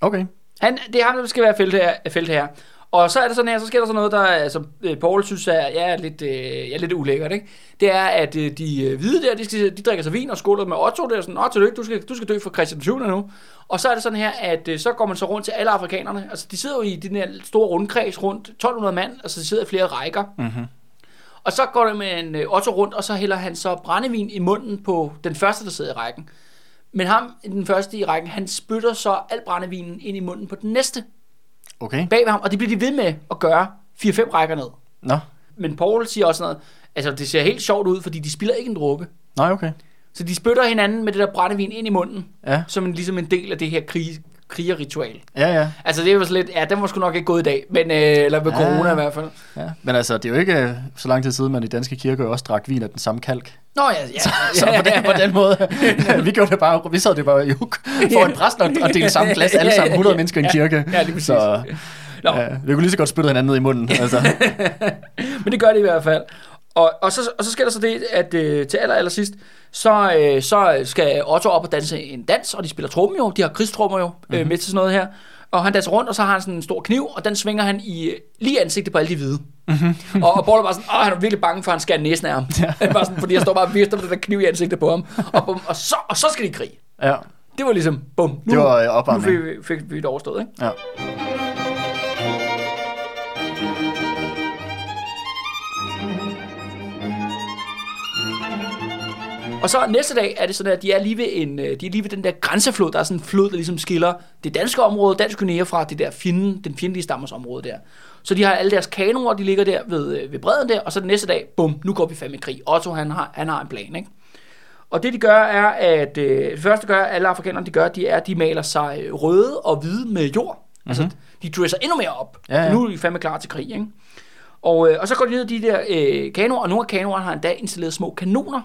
Okay. Han, det er ham, der skal være felt her, felt her. Og så er det sådan her, så sker der sådan noget, der altså, øh, Paul synes er, ja, er lidt, øh, ja, lidt ulækkert, ikke? Det er, at øh, de hvide der, de, skal, de drikker sig vin og skåler med Otto, der er sådan, Otto, tillykke, du skal, du skal dø for Christian 7. nu. Og så er det sådan her, at øh, så går man så rundt til alle afrikanerne. Altså, de sidder jo i den her store rundkreds rundt, 1200 mand, altså de sidder i flere rækker. Mm-hmm. Og så går det med en øh, Otto rundt, og så hælder han så brændevin i munden på den første, der sidder i rækken. Men ham, den første i rækken, han spytter så al brændevinen ind i munden på den næste Okay. bag ved ham, og det bliver de ved med at gøre 4-5 rækker ned. Nå. Men Paul siger også noget, altså det ser helt sjovt ud, fordi de spiller ikke en dråbe. Nej, okay. Så de spytter hinanden med det der brændevin ind i munden, Ja. som en, ligesom en del af det her krig, krigerritual. Ja, ja. Altså det er jo så lidt, ja, den var sgu nok ikke gået i dag, men, øh, eller med Ja. corona i hvert fald. ja. Men altså, det er jo ikke øh, så lang tid siden, man i danske kirker jo også drak vin af den samme kalk. Nå ja, ja. Så på den, på den måde, vi gjorde det bare, vi sad det bare i huk for en præst og, og delte samme glas alle sammen, 100 mennesker i en kirke. Ja, lige præcis. Så Nå. ja, vi kunne lige så godt spytte hinanden ned i munden. Altså. Men det gør det i hvert fald. Og, og, så, og så sker der så det, at øh, til aller, aller sidst, så, øh, så skal Otto op og danse en dans, og de spiller tromme jo, de har krigstrommer jo, Mhm. øh, med til sådan noget her. Og han danser rundt, og så har han sådan en stor kniv, og den svinger han i øh, lige ansigtet på alle de hvide. Mhm. og, og Paul er bare sådan, åh, han er virkelig bange for, at han skærer næsen af ham. Ja. bare sådan, fordi jeg står bare og vifter med den der kniv i ansigtet på ham. Og, bum, og, så, og så skal de i krig. Ja, Det var ligesom, bum, nu, det var øh, nu opvarmning. fik, vi- fik vi det overstået, ikke? Ja. Og så næste dag er det sådan, at de er lige ved, en, øh, de er lige ved den der grænseflod. Der er sådan en flod, der ligesom skiller det danske område, dansk Guinea, fra det der fjenden, den fjendtlige stammers område der. Så de har alle deres kanoer, de ligger der ved, øh, ved bredden der, og så den næste dag, bum, nu går vi fandme i krig. Otto, han har, han har en plan, ikke? Og det de gør er, at øh, det første gør alle afrikanerne, de gør, de er, at de maler sig øh, røde og hvide med jord. Mm-hmm. Altså, de dresser endnu mere op. Ja, ja. Nu er de fandme klar til krig, ikke? Og, øh, og så går de ned i de der øh, kanoer, og nogle af kanoerne har endda installeret små kanoner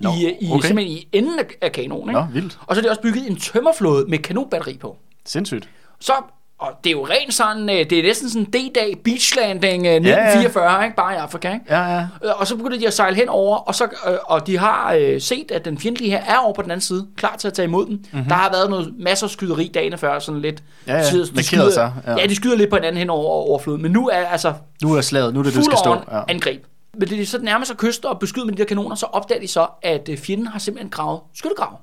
Nå, i, i, okay. simpelthen i enden af, af kanonen. Ikke? Nå, vildt. Og så er de også bygget en tømmerflåde med kanonbatteri på. Sindssygt. Så, og det er jo rent sådan, øh, det er næsten sådan D-dag beach landing øh, 1944, ikke? bare i Afrika. Ikke? Ja, ja. Øh, Og så begynder de at sejle henover, og, så, og de har øh, set, at den fjendtlige her er over på den anden side, klar til at tage imod dem. Mm-hmm. Der har været noget masser af skyderi dagene før, sådan lidt. Ja, ja. de Markeret skyder, sig, ja. ja. ja, de skyder lidt på hinanden hen over overfloden, men nu er altså Nu er slaget, nu er det, det skal stå. Ja. angreb. Men det er så nærmer sig kysten og beskyder med de der kanoner, så opdager de så, at øh, fjenden har simpelthen gravet skyttegrav.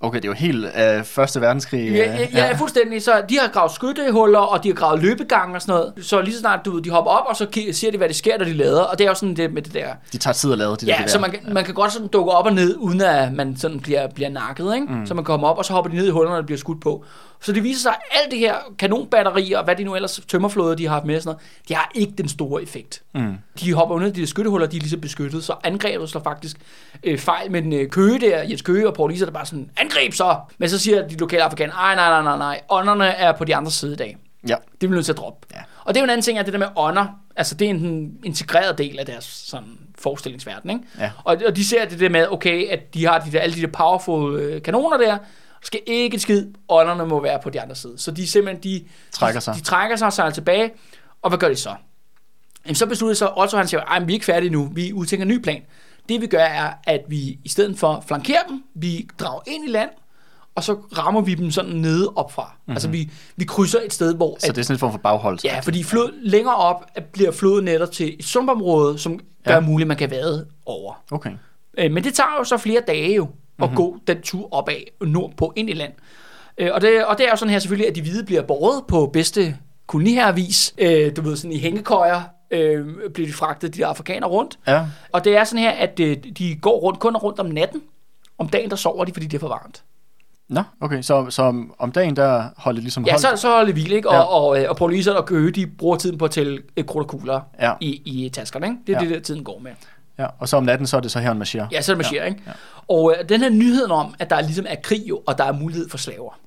Okay, det er jo helt uh, Første Verdenskrig. Ja, ja, ja, fuldstændig. Så de har gravet skyttehuller, og de har gravet løbegange og sådan noget. Så lige så snart du, de hopper op, og så ser de, hvad det sker, når de lader. Og det er jo sådan det med det der. De tager tid at lave de Ja, der. så man, kan- man kan godt sådan dukke op og ned, uden at man sådan bliver, bliver nakket, ikke? Mm. Så man kommer op, og så hopper de ned i hullerne, og bliver skudt på. Så det viser sig, at alt det her kanonbatterier, og hvad de nu ellers tømmerflåde, de har haft med sådan noget, de har ikke den store effekt. Mm. De hopper i de der skyttehuller, de er ligesom beskyttet, så angrebet slår faktisk øh, fejl med den øh, køge der, Jens Køge og Paul Lisa, der bare sådan, angreb så! Men så siger de lokale afrikanere, nej, nej, nej, nej, nej, ånderne er på de andre side i dag. Ja. Det er vi nødt til at droppe. Ja. Og det er jo en anden ting, at det der med ånder, altså det er en integreret del af deres sådan, forestillingsverden, ikke? Ja. Og, og de ser det der med, okay, at de har de der, alle de der powerful øh, kanoner der, der skal ikke en skid, ånderne må være på de andre side. Så de simpelthen, de Trækker de, sig. De, trækker sig og sejler tilbage, og hvad gør de så? Jamen, så beslutter så Otto, han siger, men vi er ikke færdige nu, vi udtænker en ny plan. Det vi gør er, at vi i stedet for flankerer dem, vi drager ind i land, og så rammer vi dem sådan nede opfra. Mm-hmm. Altså vi, vi krydser et sted, hvor... Så det er sådan en form for baghold. Ja, fordi flod, længere op at bliver floden netop til et sumpområde, som gør Ja. muligt, at man kan vade over. Okay. Øh, men det tager jo så flere dage jo, Mhm. mm-hmm. gå den tur opad nordpå ind i land. Øh, og, det, og det er jo sådan her selvfølgelig, at de hvide bliver båret på bedste koloniherrevis. Øh, du ved, sådan i hængekøjer øh, bliver de fragtet, de der afrikanere rundt. Ja. Og det er sådan her, at øh, de går rundt kun rundt om natten. Om dagen, der sover de, fordi det er for varmt. Nå, okay. Så, så om, om dagen, der holder de ligesom Ja, hold. så, så holder hvile, ikke? Og, Ja. ja. og, øh, og Paul Lisa og Gøge, de bruger tiden på at tælle øh, og kugler Ja. i, i taskerne, ikke? Det er Ja. ja. det, der tiden går med. Ja, og så om natten, så er det så her en marcher. Ja, så er det marcher, ikke? Ja. Og øh, den her nyhed om, at der ligesom er krig jo, og der er mulighed for slaver,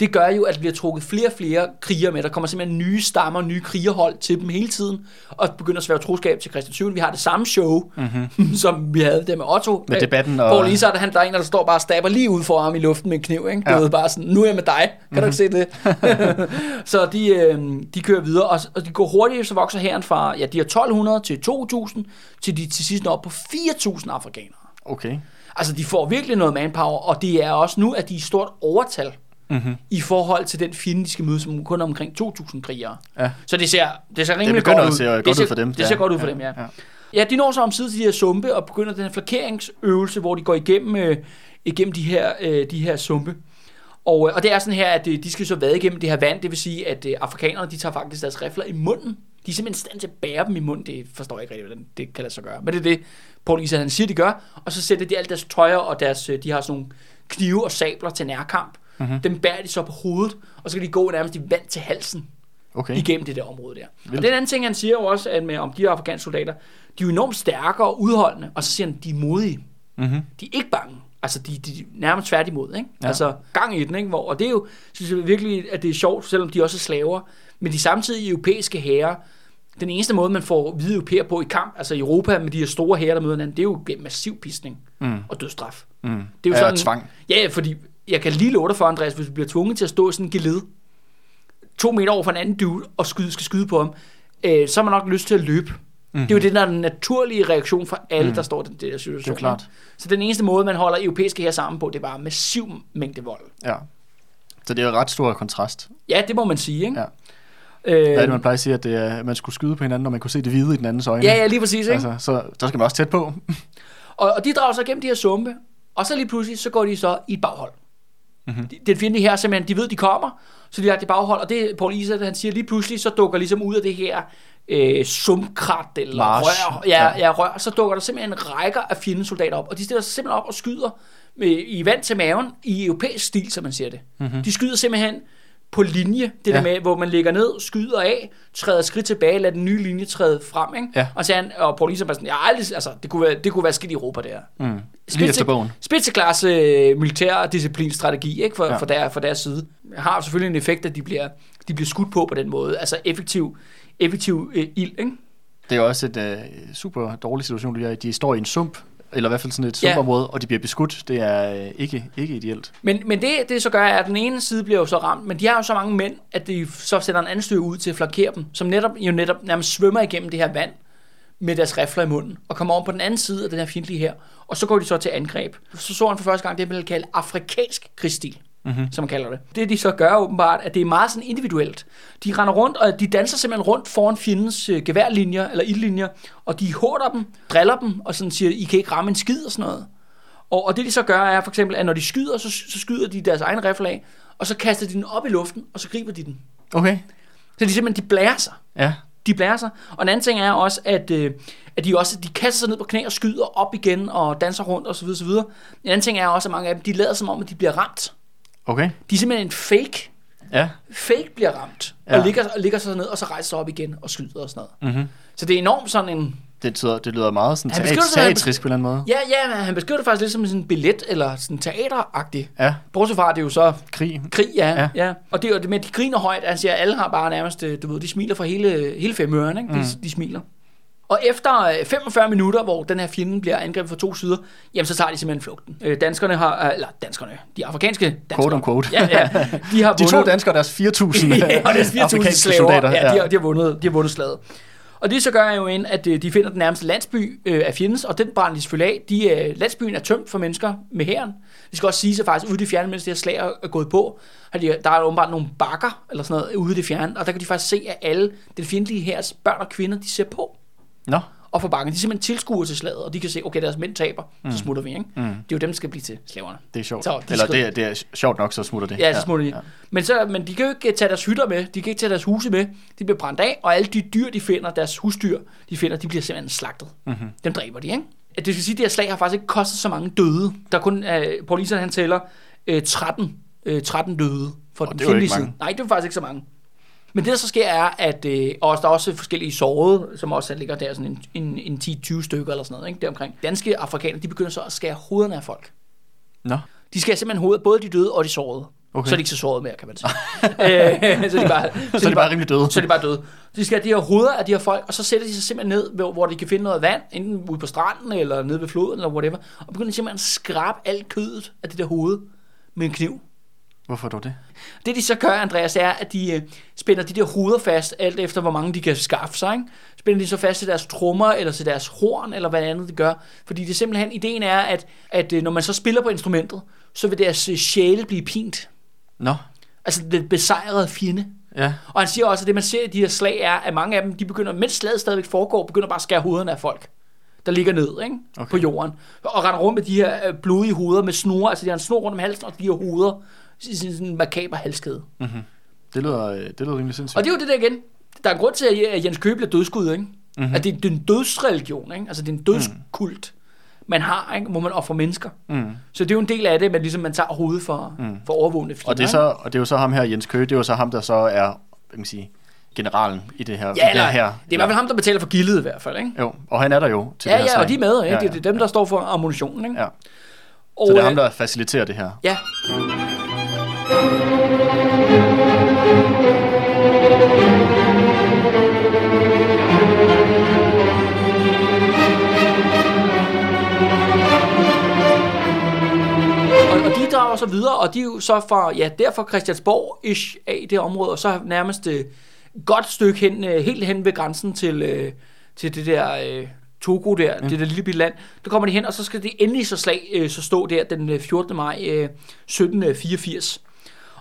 det gør jo, at der bliver trukket flere og flere krigere med. Der kommer simpelthen nye stammer, nye krigerhold til dem hele tiden, og begynder at svære troskab til Christian 7. Vi har det samme show, mm-hmm. som vi havde der med Otto. Mhm. Med debatten og... Paul Isart, han, der er en, der står bare og stabber lige ud for ham i luften med en kniv, ikke? Ja. ved bare sådan, nu er jeg med dig. Kan mm-hmm. du ikke se det? så de, øh, de kører videre, og, og de går hurtigt, så vokser herren fra, ja, de er 1200 til 2000, til de til sidst når op på 4000 afrikanere. Okay. Altså, de får virkelig noget manpower, og det er også nu, at de er i stort overtal Mm-hmm. i forhold til den fjende, de skal møde, som kun er omkring 2.000 krigere. Ja. Så det ser, det ser rimelig begynder godt ud. det ser, ud for dem. Det ser Ja, godt ud for ja, dem, ja. ja. Ja, de når så om side til de her sumpe og begynder den her flankeringsøvelse, hvor de går igennem, øh, igennem de, her, øh, de her sumpe. Og, øh, og det er sådan her, at øh, de skal så vade igennem det her vand, det vil sige, at øh, afrikanerne, de tager faktisk deres rifler i munden. De er simpelthen i stand til at bære dem i munden. Det forstår jeg ikke rigtig, hvordan det kan lade sig gøre. Men det er det, Paul Isa, han siger, de gør. Og så sætter de alt deres tøjer, og deres, øh, de har sådan nogle knive og sabler til nærkamp. Mm-hmm. Dem bærer de så på hovedet, og så kan de gå nærmest i vand til halsen Okay. igennem det der område der. Vildt. Og den anden ting, han siger jo også, at med, om de her afrikanske soldater, de er jo enormt stærke og udholdende, og så siger han, de er modige. Mm-hmm. De er ikke bange. Altså, de, de er nærmest tværtimod, ikke? Ja. Altså, gang i den, ikke? Hvor, og det er jo, synes jeg virkelig, at det er sjovt, selvom de også er slaver, men de samtidig europæiske herrer, den eneste måde, man får hvide europæer på i kamp, altså i Europa med de her store herrer, der møder hinanden, det er jo gennem massiv pisning Mm. og dødsstraf. Mm. Det er jo ja, sådan, tvang. Ja, fordi jeg kan lige love dig for, Andreas, hvis du bliver tvunget til at stå i sådan en geled, to meter over for en anden dude, og skyde, skal skyde på ham, øh, så har man nok lyst til at løbe. Mm-hmm. Det er jo det, der er den naturlige reaktion for alle, mm. der står i den der situation. Det er klart. Så den eneste måde, man holder europæiske her sammen på, det er bare massiv mængde vold. Ja. Så det er jo ret stor kontrast. Ja, det må man sige, ikke? Ja. Øh, Hvad er det, man plejer at sige, at det er, at man skulle skyde på hinanden, når man kunne se det hvide i den andens øjne? ja, ja, lige præcis, ikke? Altså, så der skal man også tæt på. Og, og de drager sig gennem de her sumpe, og så lige pludselig, så går de så i et baghold. Mhm. Mm-hmm. Den fjende her simpelthen, de ved, de kommer, så de har det baghold, og det Paul Isa, han siger, lige pludselig, så dukker ligesom ud af det her øh, sumkrat eller March. rør, ja, Ja. ja. rør, så dukker der simpelthen rækker af fjendens soldater op, og de stiller sig simpelthen op og skyder med, i vand til maven, i europæisk stil, som man siger det. Mm-hmm. De skyder simpelthen på linje, det ja. Der med, hvor man ligger ned, skyder af, træder skridt tilbage, lader den nye linje træde frem, ikke? Ja. Og, så han, og Paul Isa bare sådan, ja, aldrig, altså, det kunne være, det kunne være skidt i Europa, der. Mm. Lige efter bogen. Spidseklasse øh, militær disciplinstrategi ikke, for, Ja. for, der, for deres side. Har selvfølgelig en effekt, at de bliver, de bliver skudt på på den måde. Altså effektiv, effektiv øh, ild, ikke? Det er også et uh, super dårlig situation, de er i. De står i en sump, eller i hvert fald sådan et Ja. sumpområde, og de bliver beskudt. Det er uh, ikke, ikke ideelt. Men, men det, det så gør, er, at den ene side bliver jo så ramt, men de har jo så mange mænd, at de så sætter en anden støv ud til at flankere dem, som netop, jo netop nærmest svømmer igennem det her vand med deres rifler i munden, og kommer om på den anden side af den her fjendtlige her, og så går de så til angreb. Så så han for første gang det, man vil kalde afrikansk krigsstil. Mm-hmm. som man kalder det. Det de så gør åbenbart, at det er meget sådan individuelt. De render rundt, og de danser simpelthen rundt foran fjendens øh, geværlinjer, eller ildlinjer, og de hårder dem, driller dem, og sådan siger, I kan ikke ramme en skid og sådan noget. Og, og det de så gør, er for eksempel, at når de skyder, så, så skyder de deres egen riffel af, og så kaster de den op i luften, og så griber de den. Okay. Så de simpelthen, de blærer sig. Ja. De blærer sig. Og en anden ting er også, at, øh, at de også de kaster sig ned på knæ og skyder op igen og danser rundt osv. osv. En anden ting er også, at mange af dem, de lader som om, at de bliver ramt. Okay. De er simpelthen en fake. Ja. Fake bliver ramt. Ja. Og, ligger, og ligger sig ned, og så rejser sig op igen og skyder og sådan noget. Mm-hmm. Så det er enormt sådan en... Det, tyder, det lyder meget sådan som- teatrisk på en eller anden måde. Ja, ja, han beskriver det faktisk lidt som sådan en billet, eller sådan teateragtigt. Ja. Bortset fra, at det er jo så Krig. krig, ja. Ja. ja. ja. Og det er jo det med, at de griner højt. Siger, at alle har bare nærmest, øh, du ved, de smiler fra hele, hele femøren, ikke? De, Mm. de smiler. Og efter øh, 45 minutter, hvor den her fjende bliver angrebet fra to sider, jamen så tager de simpelthen flugten. Øh, danskerne har, øh, eller danskerne, de afrikanske danskere. Quote on quote. Ja, ja. De har De to vundet- danskere deres 4.000 ja, og deres 4.000 afrikanske slaver, soldater. ja, de, har, de, har vundet, de har vundet slaget. Og det så gør jo ind, at øh, de finder den nærmeste landsby øh, af fjendens, og den brænder de selvfølgelig af. De, øh, landsbyen er tømt for mennesker med hæren. Det skal også sige sig faktisk, ude i det fjerne, mens det her slag er er gået på, har de, der er åbenbart nogle bakker, eller sådan noget, ude i det fjerne, og der kan de faktisk se, at alle den fjendtlige hærs børn og kvinder, de ser på Nå. og for bakken. De er simpelthen tilskuer til slaget, og de kan se, okay, deres mænd taber, mm. så smutter vi, ikke? Mm. Det er jo dem, der skal blive til slaverne. Det er sjovt. Så de Eller det, er- det er sjovt nok, så smutter det. Ja, så smutter de. Ja. Men, så, men de kan jo ikke tage deres hytter med, de kan ikke tage deres huse med, de bliver brændt af, og alle de dyr, de finder, deres husdyr, de finder, de bliver simpelthen slagtet. Mm-hmm. Dem dræber de, ikke? Det skal sige, at det her slag har faktisk ikke kostet så mange døde. Der er kun, uh, Paul Iser, han tæller uh, 13, uh, 13 døde for Åh, den ikke side. Nej, det er faktisk ikke så mange. Men det, der så sker, er, at øh, også, der er også forskellige sårede, som også ligger der sådan en, en, en 10-20 stykker eller sådan noget, ikke? deromkring. Danske afrikanere, de begynder så at skære hovederne af folk. Nå. De skærer simpelthen hovedet, både de døde og de sårede. Okay. Så er de ikke så sårede mere, kan man sige. øh, så er de bare, Så er de bare rimelig døde. så er de bare døde. Så de skal have de her hoveder af de her folk, og så sætter de sig simpelthen ned, hvor, hvor de kan finde noget vand, enten ude på stranden, eller nede ved floden, eller whatever, og begynder simpelthen at skrabe alt kødet af det der hoved med en kniv. Hvorfor dog det? Det de så gør, Andreas, er, at de øh, spænder de der hoveder fast, alt efter hvor mange de kan skaffe sig. Ikke? Spænder de så fast til deres trommer, eller til deres horn, eller hvad andet de gør. Fordi det simpelthen, ideen er, at, at øh, når man så spiller på instrumentet, så vil deres øh, sjæle blive pint. Nå. Altså den besejrede fjende. Ja. Og han siger også, at det man ser i de her slag er, at mange af dem, de begynder, mens slaget stadigvæk foregår, begynder bare at skære hovederne af folk der ligger ned ikke? Okay. På jorden. Og render rundt med de her øh, blodige hoveder med snore. Altså de har en snor rundt om halsen, og de her hoveder sådan en makaber halskæde. Mm-hmm. Det lyder, øh, det lyder rimelig sindssygt. Og det er jo det der igen. Der er en grund til, at Jens Køge bliver dødskud, ikke? Mhm. Mm-hmm. At det, det er en dødsreligion, ikke? Altså det er en dødskult, man har, ikke? Hvor man offer mennesker. Mm. Så det er jo en del af det, men ligesom man tager hovedet for, Mm. mm. for overvågende fjender. Og, det er så, og det er jo så ham her, Jens Køge, det er jo så ham, der så er, hvad kan man sige, generalen i det her. Ja, i det her. det er i hvert fald ham, der betaler for gildet i hvert fald, ikke? Jo, og han er der jo til Ja, det her ja, og slag. de er med, ikke? Ja, Det, ja, det er dem, der står for ammunitionen, ikke? Ja. Og, Så det er ham, øh, der faciliterer det her. Ja. Og, så videre, og de er jo så fra, ja, derfor Christiansborg-ish af det område, og så nærmest øh, godt stykke hen, øh, helt hen ved grænsen til, øh, til det der Togo der, mm. det der lille bitte land. Der kommer de hen, og så skal det endelig så slag så stå der den øh, 14. maj øh, 1784.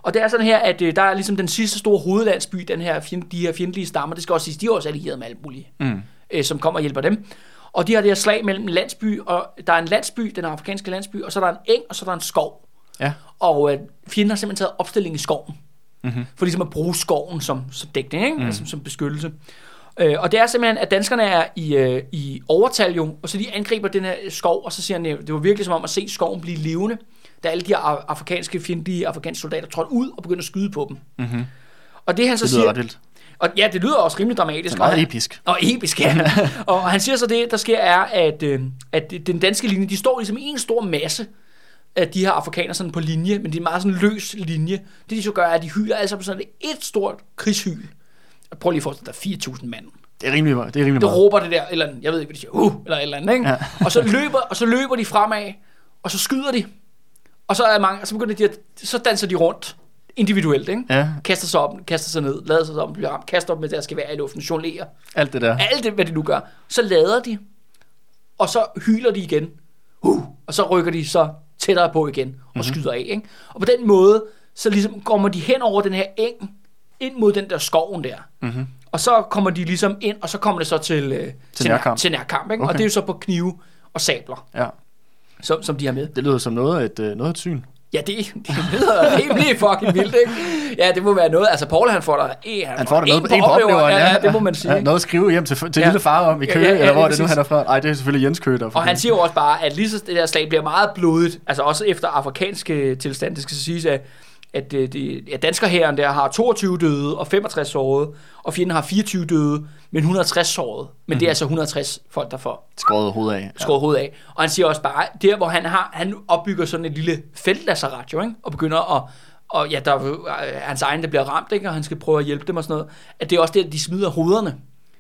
Og det er sådan her, at øh, der er ligesom den sidste store hovedlandsby, den her fjend, de her fjendtlige stammer, det skal også siges, de er også allieret med alt muligt, Mm. øh, som kommer og hjælper dem. Og de har det her slag mellem landsby, og der er en landsby, den afrikanske landsby, og så er der en eng, og så er der en skov. Ja. Og øh, fjenden har simpelthen taget opstilling i skoven. Mm-hmm. For ligesom at bruge skoven som, som dækning, ikke? Mm. Altså, som beskyttelse. Øh, og det er simpelthen, at danskerne er i, øh, i overtal jo, og så de angriber den her skov, og så siger han, det var virkelig som om at se skoven blive levende, da alle de her afrikanske fjendtlige afrikanske soldater trådte ud og begyndte at skyde på dem. Mm-hmm. Og det han så Det siger, vildt. og ja, det lyder også rimelig dramatisk. Det er og meget han- episk. og episk, ja. og han siger så det, der sker er, at, øh, at den danske linje, de står ligesom i en stor masse af de her afrikanere sådan på linje, men det er en meget sådan løs linje. Det de så gør, er, at de hyler alle sammen sådan et stort krigshyl. Og Prøv lige at forestille dig, der er 4.000 mand. Det er rimelig, det er rimelig Der meget. råber det der, eller jeg ved ikke, hvad de siger, uh, eller et eller andet, ikke? Ja. og, så løber, og så løber de fremad, og så skyder de. Og så, er mange, så begynder de at, så danser de rundt individuelt, ikke? Ja, Kaster sig op, kaster sig ned, lader sig op, bliver ramt, kaster op med deres gevær i luften, jonglerer alt det der. alt det, hvad de nu gør, så lader de, og så hyler de igen, uh, og så rykker de så tættere på igen og mm-hmm. skyder af. Ikke? Og på den måde, så ligesom kommer de hen over den her eng, ind mod den der skoven der. Mm-hmm. Og så kommer de ligesom ind, og så kommer det så til, øh, til, nærkamp. til nærkamp. Ikke? Okay. Og det er jo så på knive og sabler, Ja. Som, som de har med. Det lyder som noget af et, øh, noget af et syn. Ja, det, det lyder rimelig fucking vildt, ikke? Ja, det må være noget. Altså, Paul, han får der... Eh, Han får der noget en på, en på opleveren, ja, ja, det må man sige. Ja, noget at skrive hjem til, til Ja. ja. lille far om i Ja, Køge, ja, ja, eller hvor er det lige nu, han er fra. Ej, det er selvfølgelig Jens Køge, der er Og han siger jo også bare, at lige så det der slag bliver meget blodigt, altså også efter afrikanske tilstand, det skal siges, at, at, øh, de, at danskerhæren der har 22 døde og 65 sårede, og fjenden har 24 døde, men 160 sårede. Men det er altså 160 folk, der får Skåret hovedet af. skåret hovedet af. Og han siger også bare, der hvor han har, han opbygger sådan et lille feltlazaret jo, ikke? og begynder at, og ja, der er øh, hans egen, der bliver ramt, ikke? og han skal prøve at hjælpe dem og sådan noget, at det er også det, at de smider hovederne.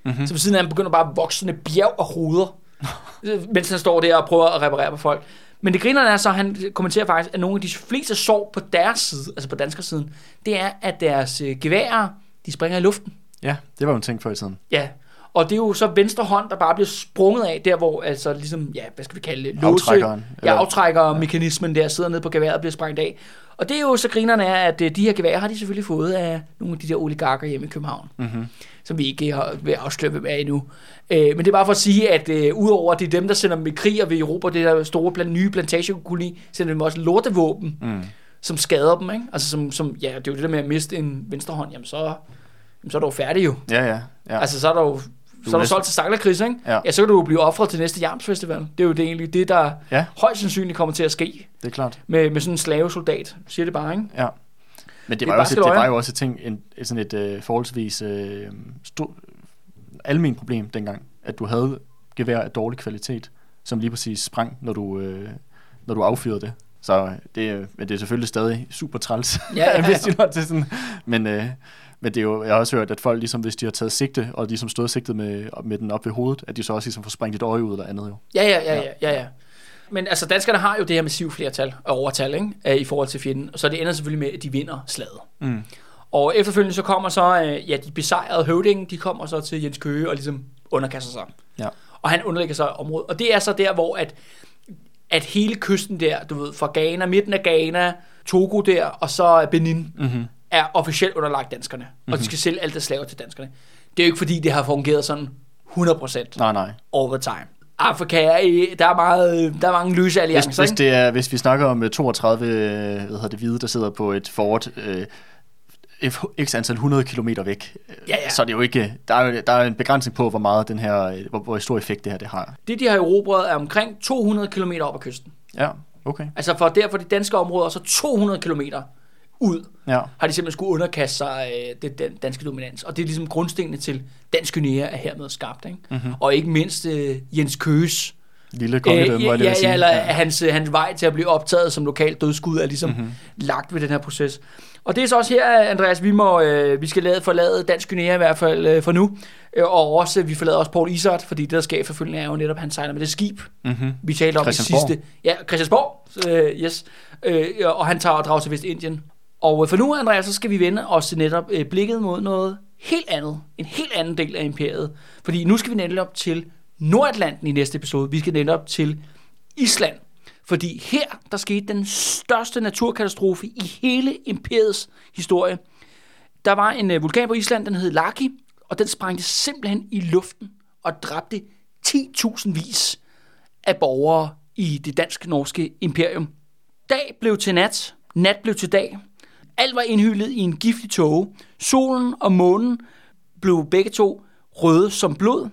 Mm-hmm. Så ved siden af, han begynder bare at vokse sådan et bjerg af hoveder, mens han står der og prøver at reparere på folk. Men det grinerne er så, han kommenterer faktisk, at nogle af de fleste sår på deres side, altså på danskersiden, det er, at deres øh, geværer, de springer i luften. Ja, det var jo en ting før i tiden. Ja, og det er jo så venstre hånd, der bare bliver sprunget af, der hvor altså ligesom, ja, hvad skal vi kalde det? Aftrækkeren, Ja, eller- aftrækkermekanismen der sidder nede på geværet og bliver sprængt af. Og det er jo så grinerne er, at øh, de her geværer har de selvfølgelig fået af nogle af de der oligarker hjemme i København, Mm-hmm. som vi ikke har, vil afsløre, hvem er endnu. Øh, men det er bare for at sige, at øh, udover at det er dem, der sender dem i krig og ved Europa, det der store plan, nye plantagekoloni, sender dem også lortevåben, Mm. som skader dem, ikke? Altså som, som, ja, det er jo det der med at miste en venstre hånd, jamen så, jamen, så er du jo færdig jo. Ja, ja. ja. Ja. Altså, så er der jo så er du solgt til Staklerkris, ikke? Ja. ja. så kan du blive offret til næste Jarms-festival. Det er jo det egentlig det, der Ja. højst sandsynligt kommer til at ske det er klart. med, med sådan en slavesoldat. Siger det bare, ikke? Ja. Men det, er var, også, et, det var jo også et, ting, en, sådan et øh, forholdsvis øh, stor, almen problem dengang, at du havde gevær af dårlig kvalitet, som lige præcis sprang, når du, øh, når du affyrede det. Så det, er- men det er selvfølgelig stadig super træls, Ja, ja, ja. hvis de når til sådan. Men, øh, men det er jo, jeg har også hørt, at folk, ligesom, hvis de har taget sigte, og ligesom stået sigtet med, med den op ved hovedet, at de så også ligesom får sprængt et øje ud eller andet jo. Ja, ja, ja, ja, ja, ja. Men altså, danskerne har jo det her massive flertal og overtal, ikke? I forhold til fjenden. Så det ender selvfølgelig med, at de vinder slaget. Mm. Og efterfølgende så kommer så, øh, ja, de besejrede høvdingen, de kommer så til Jens Køge og ligesom underkaster sig. Ja. Og han underlægger sig området. Og det er så der, hvor at, at hele kysten der, du ved, fra Ghana, midten af Ghana, Togo der, og så Benin, Mm-hmm. Er officielt underlagt danskerne. Mm-hmm. Og de skal sælge alt det slaver til danskerne. Det er jo ikke fordi, det har fungeret sådan 100% Nej, nej. the time. Afrika er, der er, meget, der er mange løse Hvis, alliancer, hvis, ikke? det er, hvis vi snakker om øh, 32 øh, hvad hedder det, hvide, der sidder på et fort øh, x antal 100 km væk, øh, Ja, ja. så er det jo ikke, der er, der er en begrænsning på, hvor meget den her, øh, hvor, hvor stor effekt det her det har. Det, de har erobret, er omkring 200 km op ad kysten. Ja, okay. Altså for der for de danske områder, så 200 km ud, Ja, har de simpelthen skulle underkaste sig øh, det, den danske dominans. Og det er ligesom grundstenene til dansk Guinea er hermed skabt. Ikke? Mhm. Og ikke mindst øh, Jens Køges lille kongedømme, ja, var det, ja, ja, eller hans, øh, hans vej til at blive optaget som lokalt dødskud er ligesom Mhm. mm-hmm. lagt ved den her proces. Og det er så også her, Andreas, vi, må, øh, vi skal lade, forlade Dansk Guinea i hvert fald øh, for nu. Øh, og også, øh, vi forlader også Paul Isart, fordi det, der sker efterfølgende, er jo netop, at han sejler med det skib, Mm-hmm. vi talte om i sidste... Ja, Christiansborg, øh, yes. Øh, og han tager og drager til Vestindien. Og øh, for nu, Andreas, så skal vi vende os netop øh, blikket mod noget helt andet. En helt anden del af imperiet. Fordi nu skal vi netop til Nordatlanten i næste episode. Vi skal netop til Island. Fordi her, der skete den største naturkatastrofe i hele imperiets historie. Der var en øh, vulkan på Island, den hed Laki, og den sprængte simpelthen i luften og dræbte 10.000 vis af borgere i det dansk-norske imperium. Dag blev til nat, nat blev til dag. Alt var indhyllet i en giftig tåge. Solen og månen blev begge to røde som blod.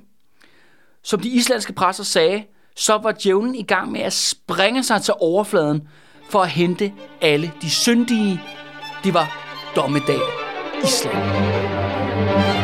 Som de islandske præster sagde, så var djævlen i gang med at springe sig til overfladen for at hente alle de syndige. Det var dommedag Island.